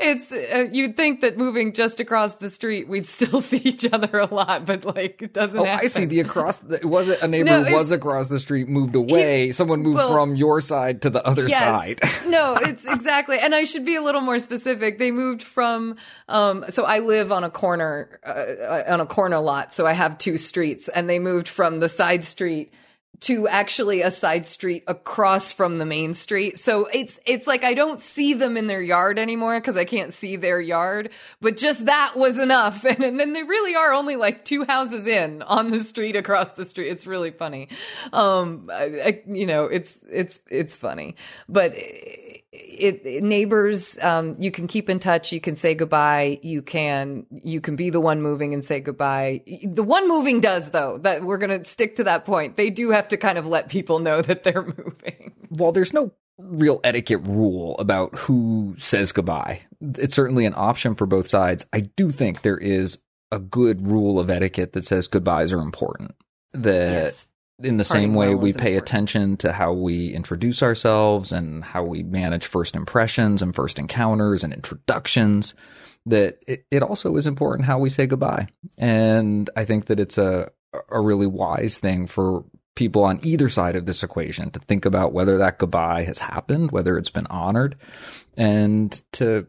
Speaker 2: it's uh, you'd think that moving just across the street we'd still <laughs> see each other a lot but like it doesn't oh happen.
Speaker 1: i see. The across the, it wasn't a neighbor no, was across the street moved away. He, someone moved well, from your side to the other yes, side. <laughs>
Speaker 2: No it's exactly and i should be a little more specific. They moved from um so i live on a corner uh, uh on a corner lot so i have two streets and they moved from the side street to actually a side street across from the main street. So it's it's like I don't see them in their yard anymore because I can't see their yard. But just that was enough. And, <laughs> and, then they really are only like two houses in on the street across the street. It's really funny. Um, I, I, you know, it's it's it's funny, but it- neighbors um, you can keep in touch you can say goodbye you can you can be the one moving and say goodbye the one moving does though that we're going to stick to that point they do have to kind of let people know that they're <laughs> moving
Speaker 1: While there's no real etiquette rule about who says goodbye, it's certainly an option for both sides. I do think there is a good rule of etiquette that says goodbyes are important. That
Speaker 2: Yes.
Speaker 1: In the same way we pay
Speaker 2: important.
Speaker 1: attention to how we introduce ourselves and how we manage first impressions and first encounters and introductions, that it, it also is important how we say goodbye. And I think that it's a a really wise thing for people on either side of this equation to think about whether that goodbye has happened, whether it's been honored, and to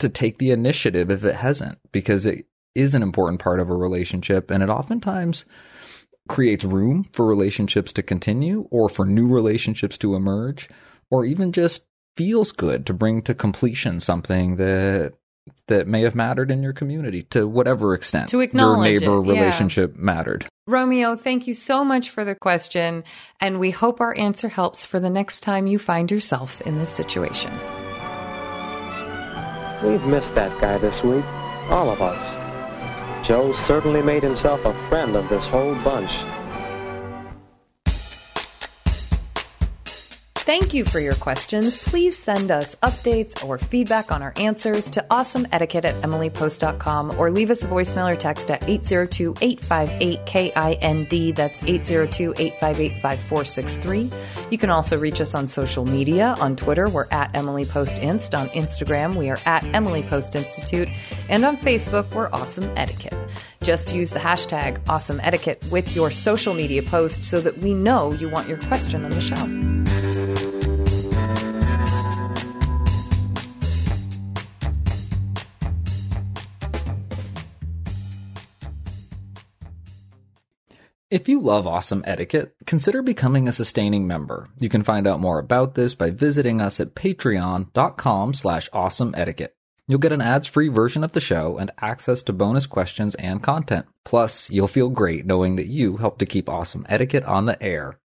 Speaker 1: to take the initiative if it hasn't, because it is an important part of a relationship, and it oftentimes creates room for relationships to continue, or for new relationships to emerge, or even just feels good to bring to completion something that that may have mattered in your community to whatever extent
Speaker 2: To acknowledge
Speaker 1: your neighbor
Speaker 2: it, yeah.
Speaker 1: relationship mattered.
Speaker 2: romeo thank you so much for the question and we hope our answer helps for the next time you find yourself in this situation
Speaker 7: We've missed that guy this week, all of us. Joe certainly made himself a friend of this whole bunch.
Speaker 2: Thank you for your questions. Please send us updates or feedback on our answers to awesomeetiquette at emilypost.com or leave us a voicemail or text at 802 858 KIND. That's 802 858 5463. You can also reach us on social media. On Twitter, we're at Emily Post Inst. On Instagram, we are at Emily Post Institute. And on Facebook, we're Awesome Etiquette. Just use the hashtag Awesome Etiquette with your social media post so that we know you want your question on the show.
Speaker 1: If you love awesome etiquette, consider becoming a sustaining member. You can find out more about this by visiting us at patreon.com slash awesome etiquette. You'll get an ads-free version of the show and access to bonus questions and content. Plus, you'll feel great knowing that you help to keep awesome etiquette on the air.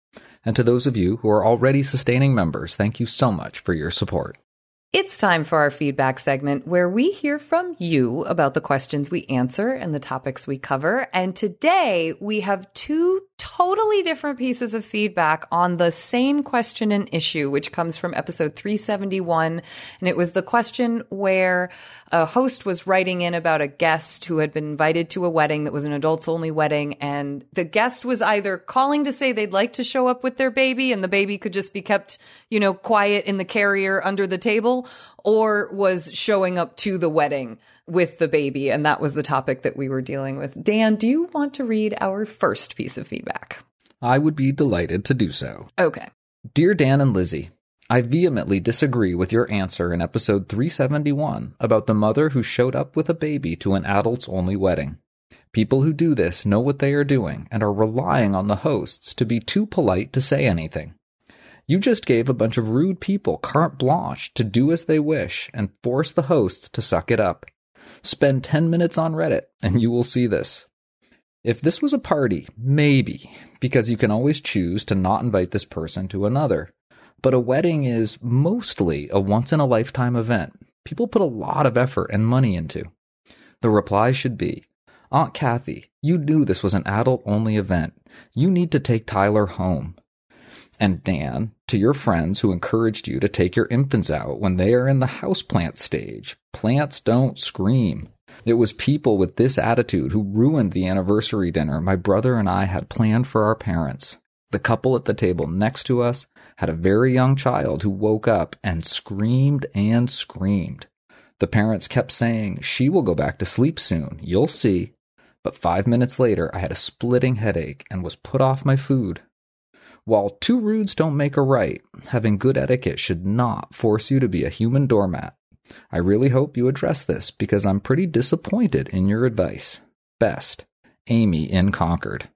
Speaker 1: And to those of you who are already sustaining members, thank you so much for your support.
Speaker 2: It's time for our feedback segment where we hear from you about the questions we answer and the topics we cover. And today we have two totally different pieces of feedback on the same question and issue, which comes from episode 371. And it was the question where a host was writing in about a guest who had been invited to a wedding that was an adults only wedding. And the guest was either calling to say they'd like to show up with their baby and the baby could just be kept, you know, quiet in the carrier under the table or was showing up to the wedding with the baby. And that was the topic that we were dealing with. Dan, do you want to read our first piece of feedback?
Speaker 1: I would be delighted to do so.
Speaker 2: Okay.
Speaker 1: Dear Dan and Lizzie, I vehemently disagree with your answer in episode 371 about the mother who showed up with a baby to an adults only wedding. People who do this know what they are doing and are relying on the hosts to be too polite to say anything. You just gave a bunch of rude people carte blanche to do as they wish and force the hosts to suck it up. Spend 10 minutes on Reddit and you will see this. If this was a party, maybe, because you can always choose to not invite this person to another. But a wedding is mostly a once in a lifetime event. People put a lot of effort and money into. The reply should be Aunt Kathy, you knew this was an adult only event. You need to take Tyler home. And Dan, to your friends who encouraged you to take your infants out when they are in the houseplant stage, plants don't scream. It was people with this attitude who ruined the anniversary dinner my brother and I had planned for our parents. The couple at the table next to us had a very young child who woke up and screamed and screamed. The parents kept saying, She will go back to sleep soon. You'll see. But five minutes later, I had a splitting headache and was put off my food. While two rudes don't make a right, having good etiquette should not force you to be a human doormat. I really hope you address this because I'm pretty disappointed in your advice. Best, Amy in Concord.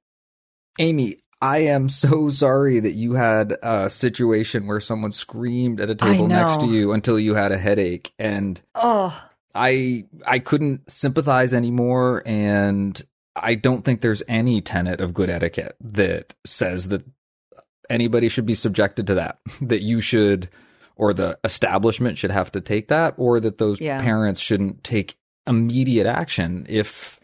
Speaker 1: Amy, I am so sorry that you had a situation where someone screamed at a table next to you until you had a headache and
Speaker 2: Oh,
Speaker 1: I I couldn't sympathize anymore and I don't think there's any tenet of good etiquette that says that anybody should be subjected to that <laughs> that you should or the establishment should have to take that, or that those
Speaker 2: Yeah.
Speaker 1: parents shouldn't take immediate action if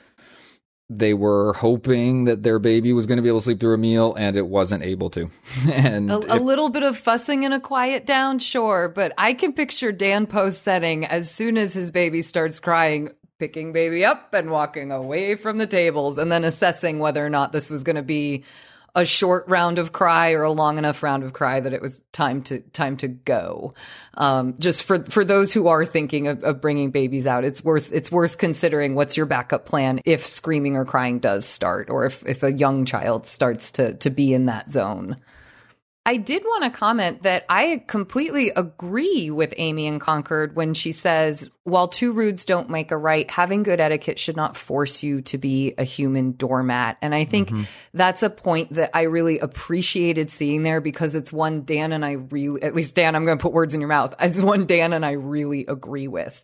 Speaker 1: they were hoping that their baby was going to be able to sleep through a meal and it wasn't able to. <laughs> and
Speaker 2: A, a little bit of fussing and a quiet down, sure, but I can picture Dan Post Senning as soon as his baby starts crying, picking baby up and walking away from the tables, and then assessing whether or not this was going to be a short round of cry or a long enough round of cry that it was time to time to go. Um, just for for those who are thinking of, of bringing babies out, it's worth it's worth considering what's your backup plan if screaming or crying does start, or if if a young child starts to to be in that zone. I did want to comment that I completely agree with Amy in Concord when she says, while two rudes don't make a right, having good etiquette should not force you to be a human doormat. And I think mm-hmm. that's a point that I really appreciated seeing there because it's one Dan and I really, at least Dan, I'm going to put words in your mouth. It's one Dan and I really agree with.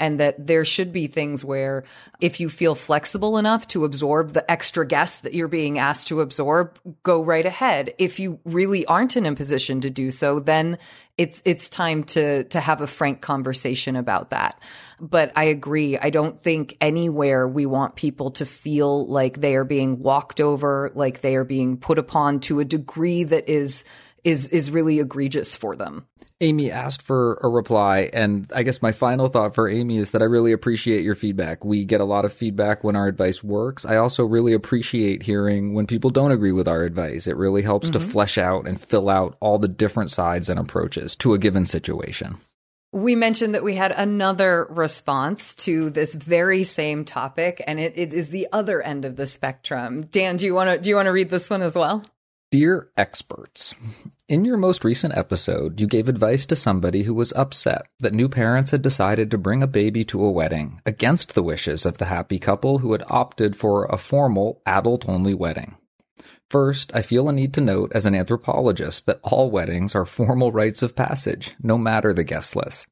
Speaker 2: And that there should be things where if you feel flexible enough to absorb the extra guests that you're being asked to absorb, go right ahead. If you really aren't in a position to do so, then it's it's time to to have a frank conversation about that. But I agree. I don't think anywhere we want people to feel like they are being walked over, like they are being put upon to a degree that is is is really egregious for them.
Speaker 1: Amy asked for a reply, and I guess my final thought for Amy is that I really appreciate your feedback. We get a lot of feedback when our advice works. I also really appreciate hearing when people don't agree with our advice. It really helps to
Speaker 2: Mhm.
Speaker 1: flesh out and fill out all the different sides and approaches to a given situation.
Speaker 2: We mentioned that we had another response to this very same topic, and it, it is the other end of the spectrum. Dan, do you want to do you want to read this one as well?
Speaker 1: Dear experts, in your most recent episode, you gave advice to somebody who was upset that new parents had decided to bring a baby to a wedding against the wishes of the happy couple who had opted for a formal, adult only wedding. First, I feel a need to note as an anthropologist that all weddings are formal rites of passage, no matter the guest list.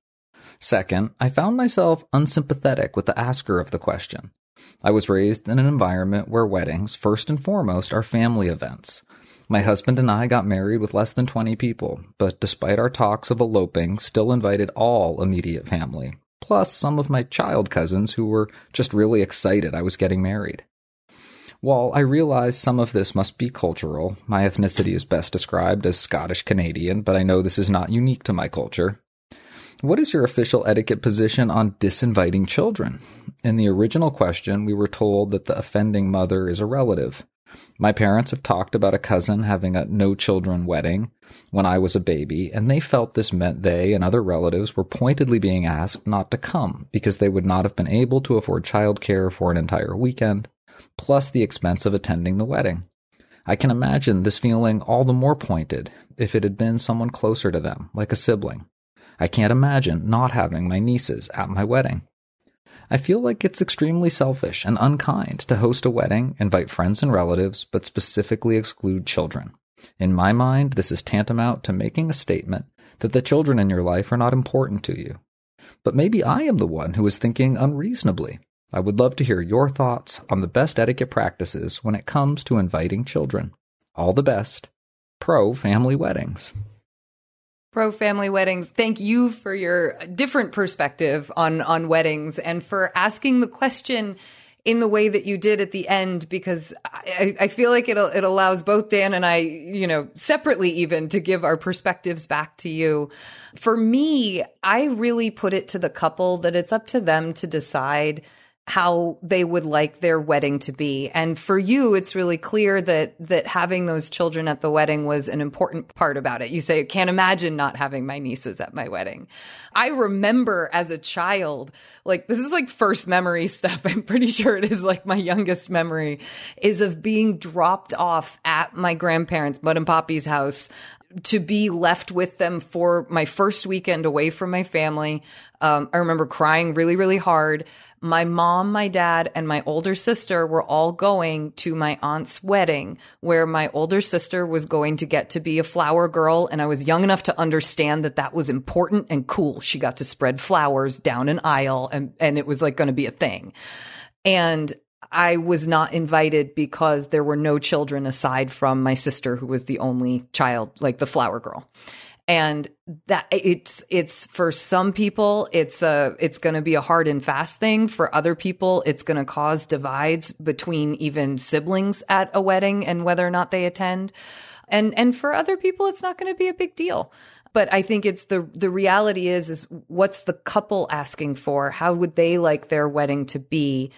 Speaker 1: Second, I found myself unsympathetic with the asker of the question. I was raised in an environment where weddings, first and foremost, are family events. My husband and I got married with less than 20 people, but despite our talks of eloping, still invited all immediate family, plus some of my child cousins who were just really excited I was getting married. While I realize some of this must be cultural, my ethnicity is best described as Scottish Canadian, but I know this is not unique to my culture. What is your official etiquette position on disinviting children? In the original question, we were told that the offending mother is a relative. My parents have talked about a cousin having a no children wedding when I was a baby, and they felt this meant they and other relatives were pointedly being asked not to come because they would not have been able to afford childcare for an entire weekend, plus the expense of attending the wedding. I can imagine this feeling all the more pointed if it had been someone closer to them, like a sibling. I can't imagine not having my nieces at my wedding. I feel like it's extremely selfish and unkind to host a wedding, invite friends and relatives, but specifically exclude children. In my mind, this is tantamount to making a statement that the children in your life are not important to you. But maybe I am the one who is thinking unreasonably. I would love to hear your thoughts on the best etiquette practices when it comes to inviting children. All the best. Pro family weddings.
Speaker 2: Pro family weddings. Thank you for your different perspective on on weddings and for asking the question in the way that you did at the end because I, I feel like it it allows both Dan and I, you know, separately even to give our perspectives back to you. For me, I really put it to the couple that it's up to them to decide how they would like their wedding to be. And for you, it's really clear that that having those children at the wedding was an important part about it. You say, can't imagine not having my nieces at my wedding. I remember as a child, like this is like first memory <laughs> stuff. I'm pretty sure it is like my youngest memory is of being dropped off at my grandparents' Bud and Poppy's house to be left with them for my first weekend away from my family. Um, I remember crying really, really hard. My mom, my dad, and my older sister were all going to my aunt's wedding, where my older sister was going to get to be a flower girl. And I was young enough to understand that that was important and cool. She got to spread flowers down an aisle, and, and it was like going to be a thing. And I was not invited because there were no children aside from my sister, who was the only child, like the flower girl. And that it's it's for some people it's a it's going to be a hard and fast thing. For other people it's going to cause divides between even siblings at a wedding and whether or not they attend. And and for other people it's not going to be a big deal. But i think it's the the reality is is what's the couple asking for? How would they like their wedding to be?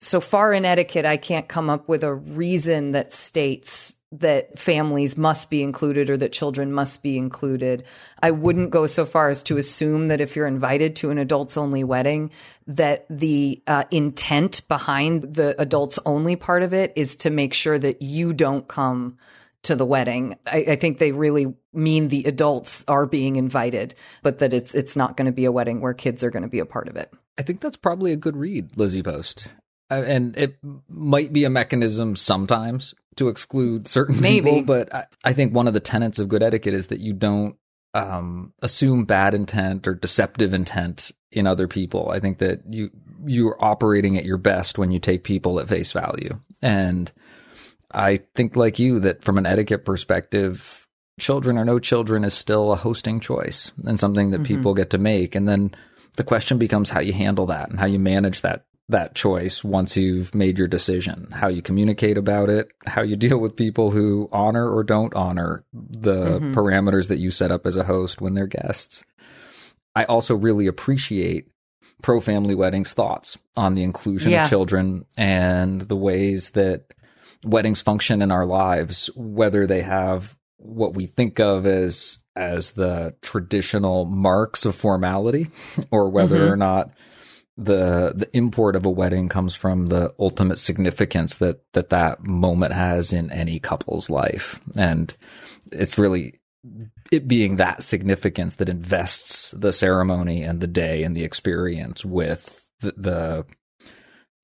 Speaker 2: So far in etiquette i can't come up with a reason that states that families must be included or that children must be included. I wouldn't go so far as to assume that if you're invited to an adults only wedding, that the uh, intent behind the adults only part of it is to make sure that you don't come to the wedding. I, I think they really mean the adults are being invited, but that it's it's not going to be a wedding where kids are going to be a part of it.
Speaker 1: I think that's probably a good read, Lizzie Post. Uh, and it might be a mechanism sometimes to exclude certain
Speaker 2: Maybe.
Speaker 1: people, but I, I, think one of the tenets of good etiquette is that you don't um, assume bad intent or deceptive intent in other people. I think that you you're operating at your best when you take people at face value. And I think like you that from an etiquette perspective, children or no children is still a hosting choice and something that mm-hmm. people get to make. And then the question becomes how you handle that and how you manage that that choice once you've made your decision, how you communicate about it, how you <laughs> deal with people who honor or don't honor the mm-hmm. parameters that you set up as a host when they're guests. I also really appreciate pro family weddings thoughts on the inclusion yeah. of children and the ways that weddings function in our lives, whether they have what we think of as as the traditional marks of formality <laughs> or whether mm-hmm. or not the the import of a wedding comes from the ultimate significance that that that moment has in any couple's life. And it's really it being that significance that invests the ceremony and the day and the experience with the, the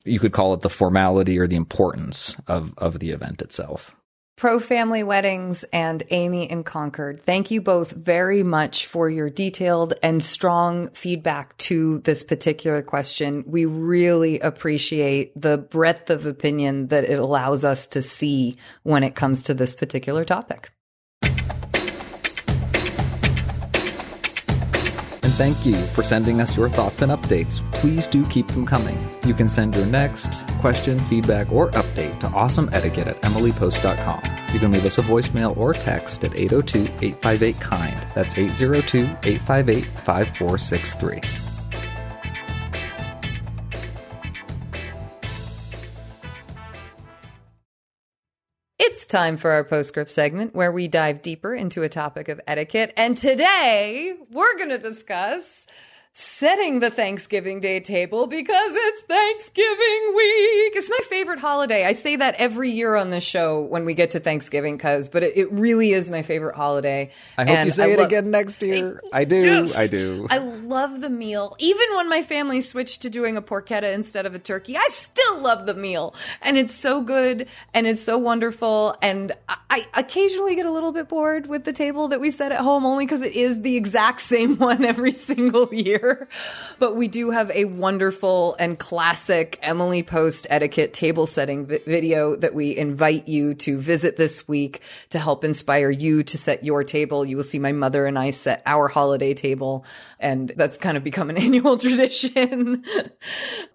Speaker 1: you could call it the formality or the importance of of the event itself
Speaker 2: Pro Family Weddings and Amy in Concord. Thank you both very much for your detailed and strong feedback to this particular question. We really appreciate the breadth of opinion that it allows us to see when it comes to this particular topic.
Speaker 1: Thank you for sending us your thoughts and updates. Please do keep them coming. You can send your next question, feedback, or update to awesomeetiquette at emilypost.com. You can leave us a voicemail or text at 802 858 KIND. That's 802 858 5463.
Speaker 2: Time for our postscript segment where we dive deeper into a topic of etiquette. And today we're going to discuss setting the Thanksgiving Day table because it's Thanksgiving week. It's my favorite holiday. I say that every year on the show when we get to Thanksgiving, cuz, but it, it, really is my favorite holiday.
Speaker 1: I hope and you say I it lo- again next year. I, I do. Yes. I do.
Speaker 2: I love the meal. Even when my family switched to doing a porchetta instead of a turkey, I still love the meal. And it's so good and it's so wonderful. And I, I occasionally get a little bit bored with the table that we set at home only because it is the exact <laughs> same one every single year here. <laughs> But we do have a wonderful and classic Emily Post etiquette table setting vi- video that we invite you to visit this week to help inspire you to set your table. You will see my mother and I set our holiday table, and that's kind of become an <laughs> annual tradition.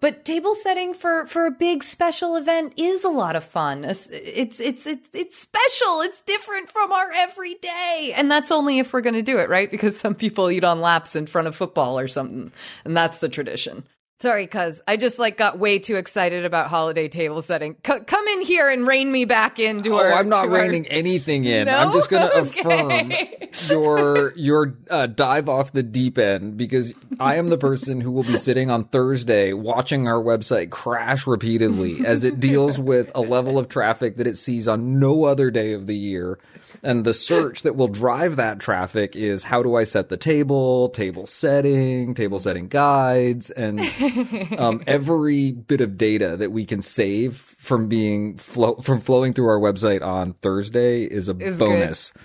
Speaker 2: but table setting for for a big special event is a lot of fun. It's it's it's it's, it's special. It's different from our everyday, and that's only if we're going to do it right because some people eat on laps in front of football or something something. And that's the tradition. Sorry, cuz I just like got way too excited about holiday table setting. C- come in here and rein me back into
Speaker 1: oh,
Speaker 2: our.
Speaker 1: I'm not reining our... anything in. No? I'm just going <laughs> to okay. affirm your your uh, dive off the deep end because I am the person who will be sitting on Thursday watching our website crash repeatedly as it deals with a level of traffic that it sees on no other day of the year and the search that will drive that traffic is how do I set the table, table setting, table setting guides, and <laughs> um, every bit of data that we can save from being flow from flowing through our website on Thursday is a is bonus. Good.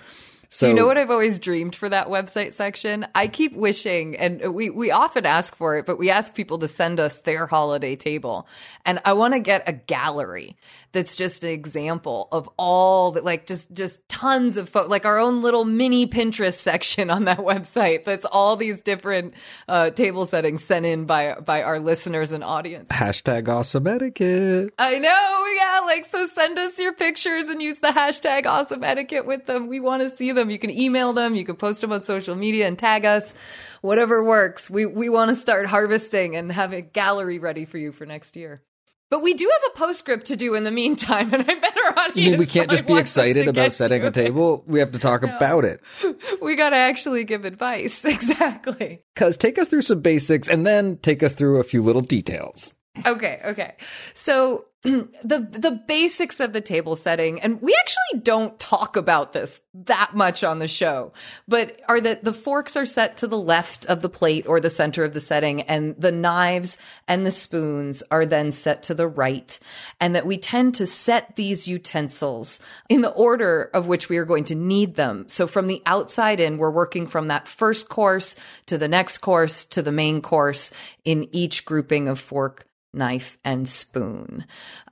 Speaker 2: So, Do you know what I've always dreamed for that website section? I keep wishing, and we, we often ask for it, but we ask people to send us their holiday table. And I want to get a gallery that's just an example of all that, like just just tons of photos, like our own little mini Pinterest <laughs> section on that website. That's all these different uh, table settings sent in by by our listeners and audience.
Speaker 1: Hashtag awesome etiquette.
Speaker 2: I know, yeah. Like, so send us your pictures and use the hashtag awesome etiquette with them. We want to see them. You can email them, you can post them on social media and tag us. Whatever works. We we want to start harvesting and have a gallery ready for you for next year. But we do have a postscript to do in the meantime, and I bet our audience.
Speaker 1: I mean, we can't just be excited about setting a table. We have to talk
Speaker 2: No.
Speaker 1: about it. <laughs>
Speaker 2: We got to actually give advice. <laughs> Exactly.
Speaker 1: Cuz take us through some basics and then take us through a few little details.
Speaker 2: Okay, okay. So <clears throat> the the basics of the table setting, and we actually don't talk about this that much on the show, but are that the forks are set to the left of the plate or the center of the setting, and the knives and the spoons are then set to the right, and that we tend to set these utensils in the order of which we are going to need them. So from the outside in, we're working from that first course to the next course to the main course in each grouping of fork knife, and spoon.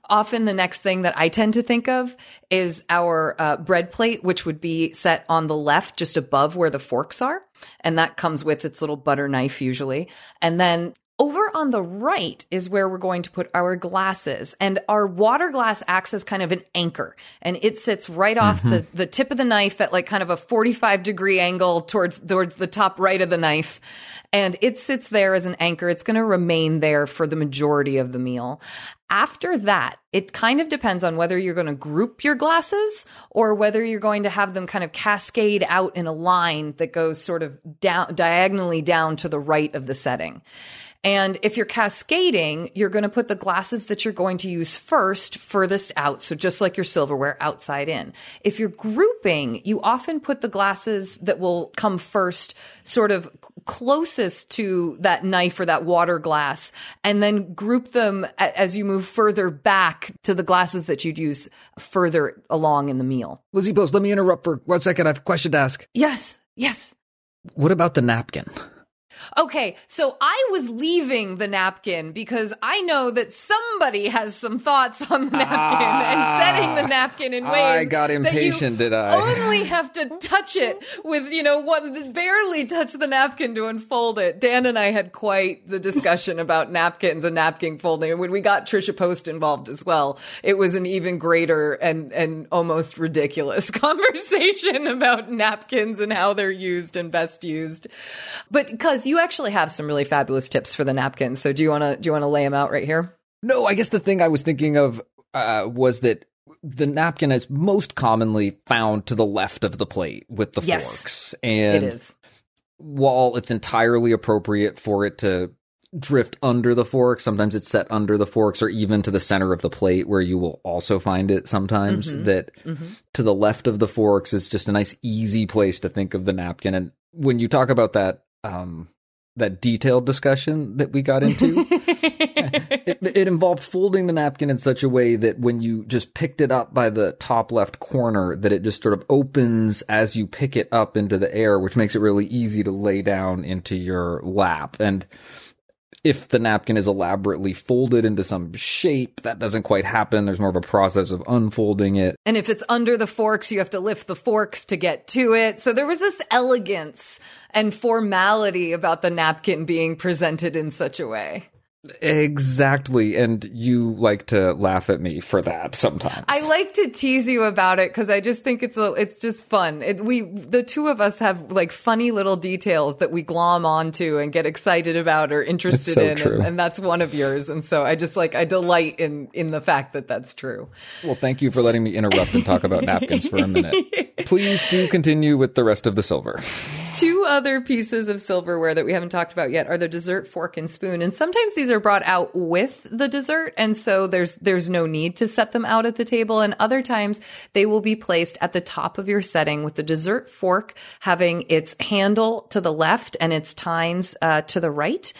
Speaker 2: Often the next thing that I tend to think of is our uh, bread plate, which would be set on the left, just above where the forks are. And that comes with its little butter knife usually. And then over on the right is where we're going to put our glasses and our water glass acts as kind of an anchor and it sits right off the, mm-hmm. the tip of the knife at like kind of a 45 degree angle towards, towards the top right of the knife. And it sits there as an anchor. It's going to remain there for the majority of the meal. After that, it kind of depends on whether you're going to group your glasses or whether you're going to have them kind of cascade out in a line that goes sort of down diagonally down to the right of the setting. And if you're cascading, you're going to put the glasses that you're going to use first furthest out. So just like your silverware outside in. If you're grouping, you often put the glasses that will come first sort of closest to that knife or that water glass and then group them a- as you move further back to the glasses that you'd use further along in the meal.
Speaker 1: Lizzie Post, let me interrupt for one second. I have a question to ask.
Speaker 2: Yes. Yes.
Speaker 1: What about the napkin?
Speaker 2: Okay, so I was leaving the napkin because I know that somebody has some thoughts on the napkin and setting the napkin in ways
Speaker 1: Ah, I got impatient, did I?
Speaker 2: Only have to touch it with you know what barely touch the napkin to unfold it. Dan and I had quite the discussion about napkins and napkin folding, and when we got Trisha Post involved as well, it was an even greater and and almost ridiculous <laughs> conversation about napkins and how they're used and best used. But because you actually have some really fabulous tips for the napkins, so do you want to do you want to lay them out right here?
Speaker 1: No, I guess the thing I was thinking of uh, was that the napkin is most commonly found to the left of the plate with the
Speaker 2: Yes,
Speaker 1: forks. And
Speaker 2: it is.
Speaker 1: while it's entirely appropriate for it to drift under the forks, sometimes it's set under the forks or even to the center of the plate where you will also find it sometimes
Speaker 2: Mhm.
Speaker 1: that
Speaker 2: Mhm.
Speaker 1: to the left of the forks is just a nice easy place to think of the napkin and when you talk about that um that detailed discussion that we got into. <laughs> It, it involved folding the napkin in such a way that when you just picked it up by the top left corner that it just sort of opens as you pick it up into the air which makes it really easy to lay down into your lap. And if the napkin is elaborately folded into some shape that doesn't quite happen there's more of a process of unfolding it
Speaker 2: And if it's under the forks, you have to lift the forks to get to it. So there was this elegance and formality about the napkin being presented in such a way.
Speaker 1: Exactly and you like to laugh at me for that sometimes
Speaker 2: I like to tease you about it because I just think it's a, it's just fun. It, we the two of us have like funny little details that we glom onto and get excited about or interested
Speaker 1: so
Speaker 2: in, and, and that's one of yours. And so I just like I delight in in the fact that that's true.
Speaker 1: Well, thank you for letting me interrupt and talk about napkins for a minute. <laughs> Please do continue with the rest of the silver.
Speaker 2: Two other pieces of silverware that we haven't talked about yet are the dessert fork and spoon. And sometimes these are brought out with the dessert, and so there's there's no need to set them out at the table. And other times they will be placed at the top of your setting with the dessert fork having its handle to the left and its tines uh, to the right.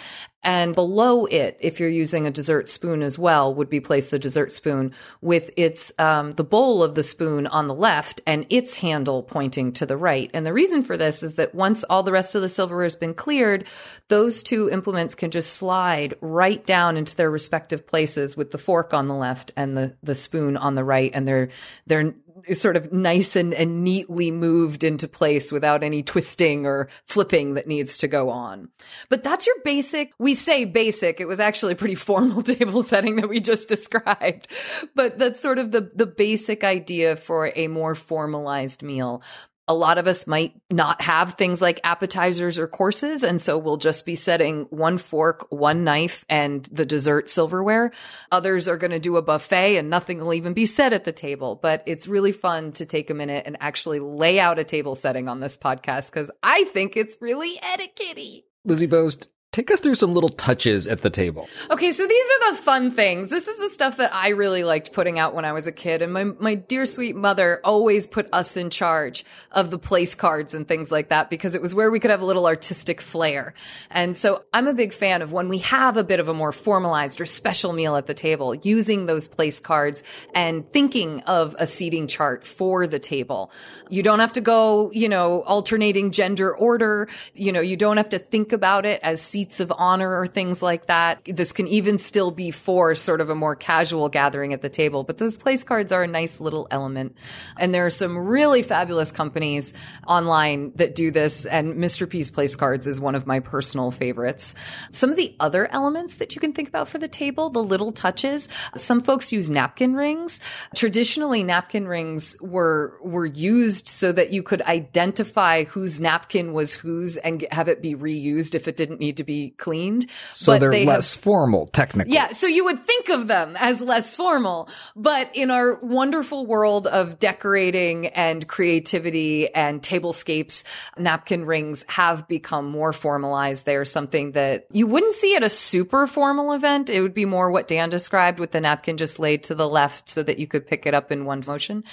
Speaker 2: And below it, if you're using a dessert spoon as well, would be placed the dessert spoon with its, um, the bowl of the spoon on the left and its handle pointing to the right. And the reason for this is that once all the rest of the silverware has been cleared, those two implements can just slide right down into their respective places with the fork on the left and the, the spoon on the right. And they're, they're sort of nice and, and neatly moved into place without any twisting or flipping that needs to go on. But that's your basic, we say basic. It was actually a pretty formal <laughs> table setting that we just described. But that's sort of the, the basic idea for a more formalized meal a lot of us might not have things like appetizers or courses. And so we'll just be setting one fork, one knife and the dessert silverware. Others are going to do a buffet and nothing will even be set at the table. But it's really fun to take a minute and actually lay out a table setting on this podcast because I think it's really etiquette
Speaker 1: Lizzie Post, Take us through some little touches at the table.
Speaker 2: Okay, so these are the fun things. This is the stuff that I really liked putting out when I was a kid. And my, my dear sweet mother always put us in charge of the place cards and things like that because it was where we could have a little artistic flair. And so I'm a big fan of when we have a bit of a more formalized or special meal at the table, using those place cards and thinking of a seating chart for the table. You don't have to go, you know, alternating gender order. You know, you don't have to think about it as seating seats of honor or things like that. This can even still be for sort of a more casual gathering at the table, but those place cards are a nice little element. And there are some really fabulous companies online that do this. And Mr. P's place cards is one of my personal favorites. Some of the other elements that you can think about for the table, the little touches, some folks use napkin rings. Traditionally, napkin rings were, were used so that you could identify whose napkin was whose and have it be reused if it didn't need to be cleaned.
Speaker 1: So but they're they less have, formal, technically.
Speaker 2: Yeah. So you would think of them as less formal, but in our wonderful world of decorating and creativity and tablescapes, napkin rings have become more formalized. They're something that you wouldn't see at a super formal event. It would be more what Dan described with the napkin just laid to the left so that you could pick it up in one motion.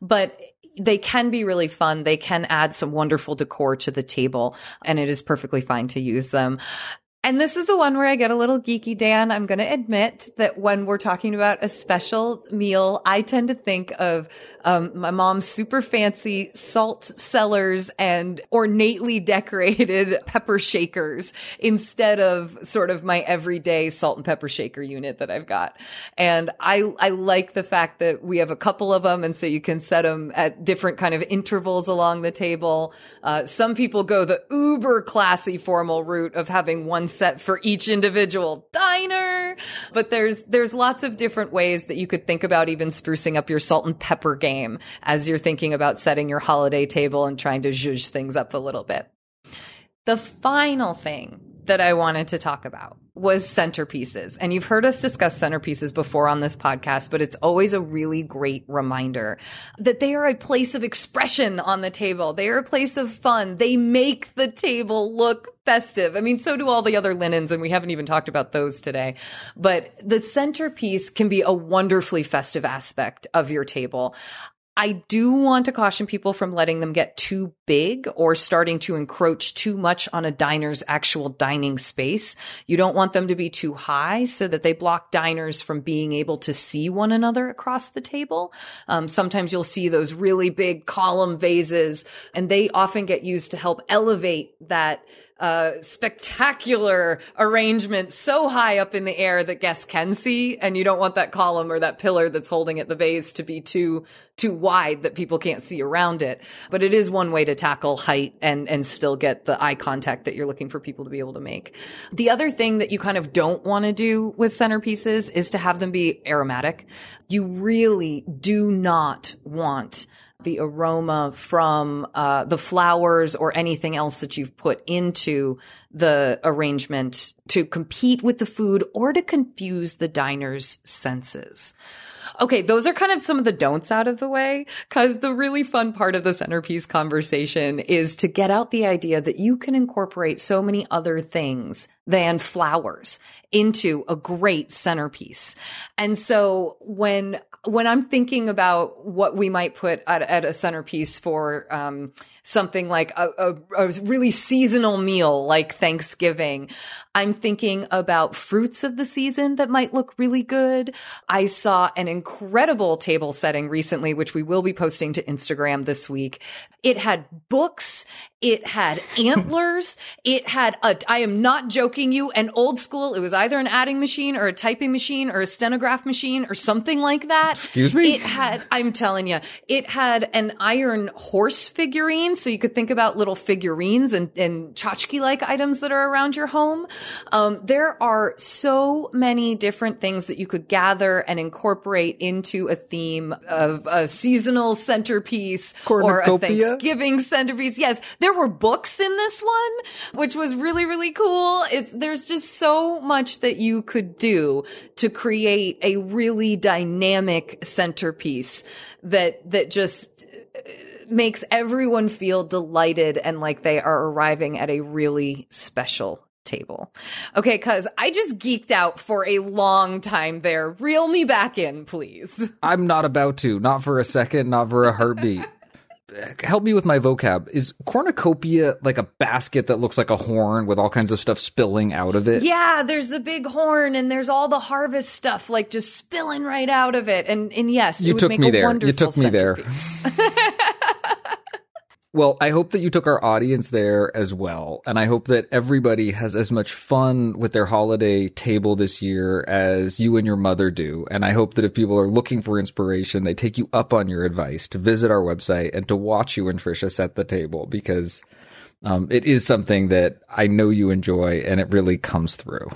Speaker 2: But they can be really fun. They can add some wonderful decor to the table and it is perfectly fine to use them. And this is the one where I get a little geeky, Dan. I'm going to admit that when we're talking about a special meal, I tend to think of um, my mom's super fancy salt cellars and ornately decorated <laughs> pepper shakers instead of sort of my everyday salt and pepper shaker unit that I've got. And I, I like the fact that we have a couple of them. And so you can set them at different kind of intervals along the table. Uh, some people go the uber classy formal route of having one set for each individual diner. But there's, there's lots of different ways that you could think about even sprucing up your salt and pepper game as you're thinking about setting your holiday table and trying to zhuzh things up a little bit. The final thing that I wanted to talk about was centerpieces. And you've heard us discuss centerpieces before on this podcast, but it's always a really great reminder that they are a place of expression on the table. They are a place of fun. They make the table look festive. I mean, so do all the other linens, and we haven't even talked about those today. But the centerpiece can be a wonderfully festive aspect of your table. I do want to caution people from letting them get too big or starting to encroach too much on a diner's actual dining space. You don't want them to be too high so that they block diners from being able to see one another across the table. Um, sometimes you'll see those really big column vases and they often get used to help elevate that uh, spectacular arrangement so high up in the air that guests can see. And you don't want that column or that pillar that's holding it, the vase to be too, too wide that people can't see around it. But it is one way to tackle height and, and still get the eye contact that you're looking for people to be able to make. The other thing that you kind of don't want to do with centerpieces is to have them be aromatic. You really do not want the aroma from uh, the flowers or anything else that you've put into the arrangement to compete with the food or to confuse the diner's senses. Okay, those are kind of some of the don'ts out of the way because the really fun part of the centerpiece conversation is to get out the idea that you can incorporate so many other things than flowers into a great centerpiece. And so when when I'm thinking about what we might put at, at a centerpiece for um, something like a, a, a, really seasonal meal like Thanksgiving, I'm thinking about fruits of the season that might look really good. I saw an incredible table setting recently, which we will be posting to Instagram this week. It had books. It had <laughs> antlers. It had a, I am not joking you, an old school. It was either an adding machine or a typing machine or a stenograph machine or something like that.
Speaker 1: Excuse me?
Speaker 2: It had, I'm telling you, it had an iron horse figurine. So you could think about little figurines and, and tchotchke like items that are around your home. Um, there are so many different things that you could gather and incorporate into a theme of a seasonal centerpiece or a Thanksgiving centerpiece. Yes, there were books in this one, which was really, really cool. It's, there's just so much that you could do to create a really dynamic centerpiece that, that just, uh, makes everyone feel delighted and like they are arriving at a really special table. Okay, cuz I just geeked out for a long time there. Reel me back in, please.
Speaker 1: I'm not about to. Not for a second, not for a heartbeat. <laughs> Help me with my vocab. Is cornucopia like a basket that looks like a horn with all kinds of stuff spilling out of it?
Speaker 2: Yeah, there's the big horn and there's all the harvest stuff like just spilling right out of it. And and yes,
Speaker 1: you took me there. You took me there. <laughs> Well, I hope that you took our audience there as well. And I hope that everybody has as much fun with their holiday table this year as you and your mother do. And I hope that if people are looking for inspiration, they take you up on your advice to visit our website and to watch you and Trisha set the table because um, it is something that I know you enjoy and it really comes through.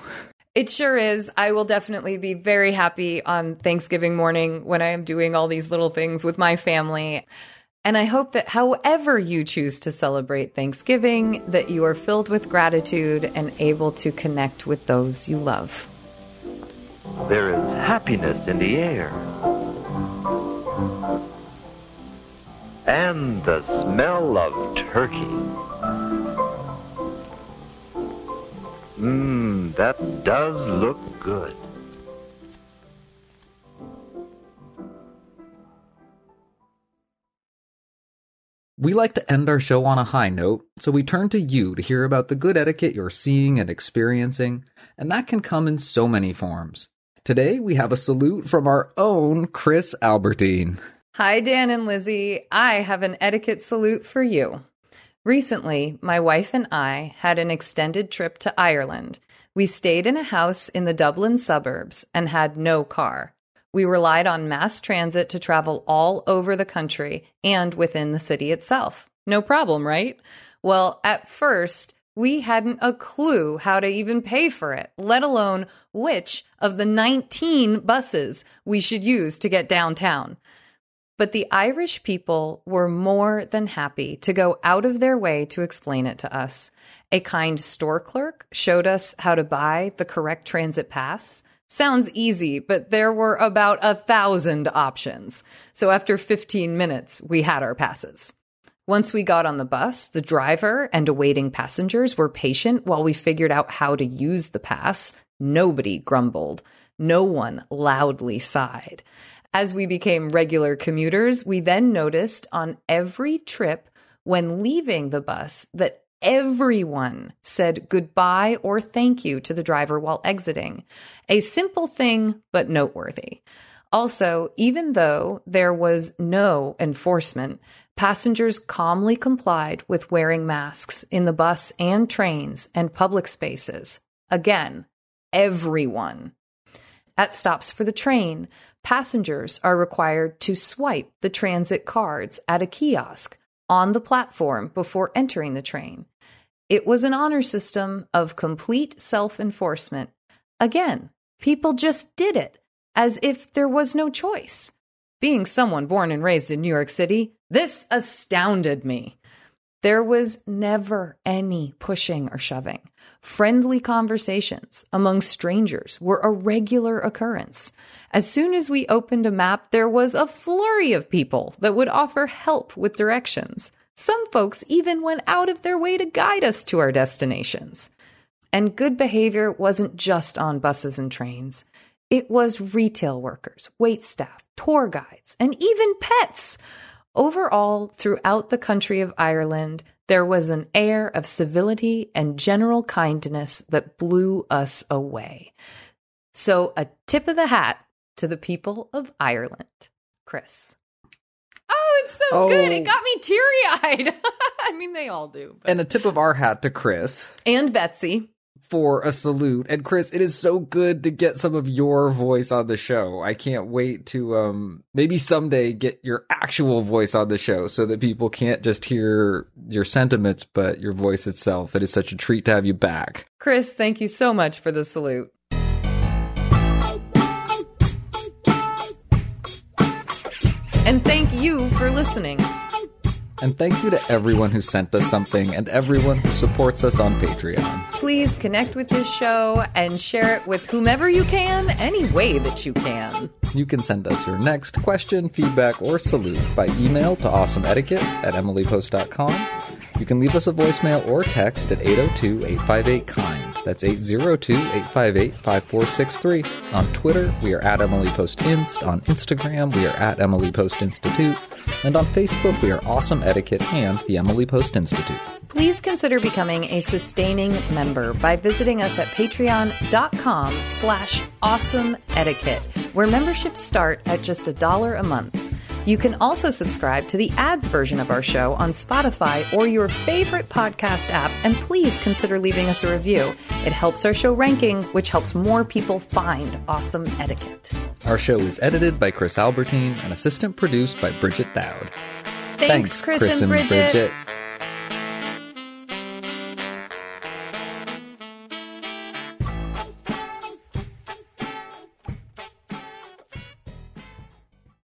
Speaker 2: It sure is. I will definitely be very happy on Thanksgiving morning when I am doing all these little things with my family. And I hope that however you choose to celebrate Thanksgiving, that you are filled with gratitude and able to connect with those you love.
Speaker 8: There is happiness in the air. And the smell of turkey. Mmm, that does look good.
Speaker 1: We like to end our show on a high note, so we turn to you to hear about the good etiquette you're seeing and experiencing, and that can come in so many forms. Today, we have a salute from our own Chris Albertine.
Speaker 2: Hi, Dan and Lizzie. I have an etiquette salute for you. Recently, my wife and I had an extended trip to Ireland. We stayed in a house in the Dublin suburbs and had no car. We relied on mass transit to travel all over the country and within the city itself. No problem, right? Well, at first, we hadn't a clue how to even pay for it, let alone which of the 19 buses we should use to get downtown. But the Irish people were more than happy to go out of their way to explain it to us. A kind store clerk showed us how to buy the correct transit pass. Sounds easy, but there were about a thousand options. So after 15 minutes, we had our passes. Once we got on the bus, the driver and awaiting passengers were patient while we figured out how to use the pass. Nobody grumbled. No one loudly sighed. As we became regular commuters, we then noticed on every trip when leaving the bus that everyone said goodbye or thank you to the driver while exiting. A simple thing, but noteworthy. Also, even though there was no enforcement, passengers calmly complied with wearing masks in the bus and trains and public spaces. Again, everyone. At stops for the train, passengers are required to swipe the transit cards at a kiosk on the platform before entering the train. It was an honor system of complete self enforcement. Again, people just did it as if there was no choice. Being someone born and raised in New York City, this astounded me. There was never any pushing or shoving. Friendly conversations among strangers were a regular occurrence. As soon as we opened a map, there was a flurry of people that would offer help with directions. Some folks even went out of their way to guide us to our destinations. And good behavior wasn't just on buses and trains. It was retail workers, wait staff, tour guides, and even pets. Overall, throughout the country of Ireland, there was an air of civility and general kindness that blew us away. So, a tip of the hat to the people of Ireland. Chris. Oh, it's so
Speaker 1: Oh.
Speaker 2: good. It got me teary eyed. <laughs> I mean, they all do.
Speaker 1: And a tip of our hat to Chris
Speaker 2: And Betsy.
Speaker 1: for a salute. And Chris, it is so good to get some of your voice on the show. I can't wait to um maybe someday get your actual voice on the show so that people can't just hear your sentiments but your voice itself. It is such a treat to have you back.
Speaker 2: Chris, thank you so much for the salute. And thank you for listening.
Speaker 1: And thank you to everyone who sent us something and everyone who supports us on Patreon.
Speaker 2: Please connect with this show and share it with whomever you can, any way that you can.
Speaker 1: You can send us your next question, feedback, or salute by email to awesomeetiquette at emilypost.com. You can leave us a voicemail or text at 802 858 KIND. That's 802 858 5463. On Twitter, we are at Emily Post Inst. On Instagram, we are at Emily Post Institute. And on Facebook, we are Awesome Etiquette and the Emily Post Institute.
Speaker 2: Please consider becoming a sustaining member by visiting us at patreon.com slash awesome etiquette, where memberships start at just a dollar a month. You can also subscribe to the ads version of our show on Spotify or your favorite podcast app, and please consider leaving us a review. It helps our show ranking, which helps more people find awesome etiquette.
Speaker 1: Our show is edited by Chris Albertine and assistant produced by Bridget Dowd.
Speaker 2: Thanks, Chris and Bridget.
Speaker 1: Bridget.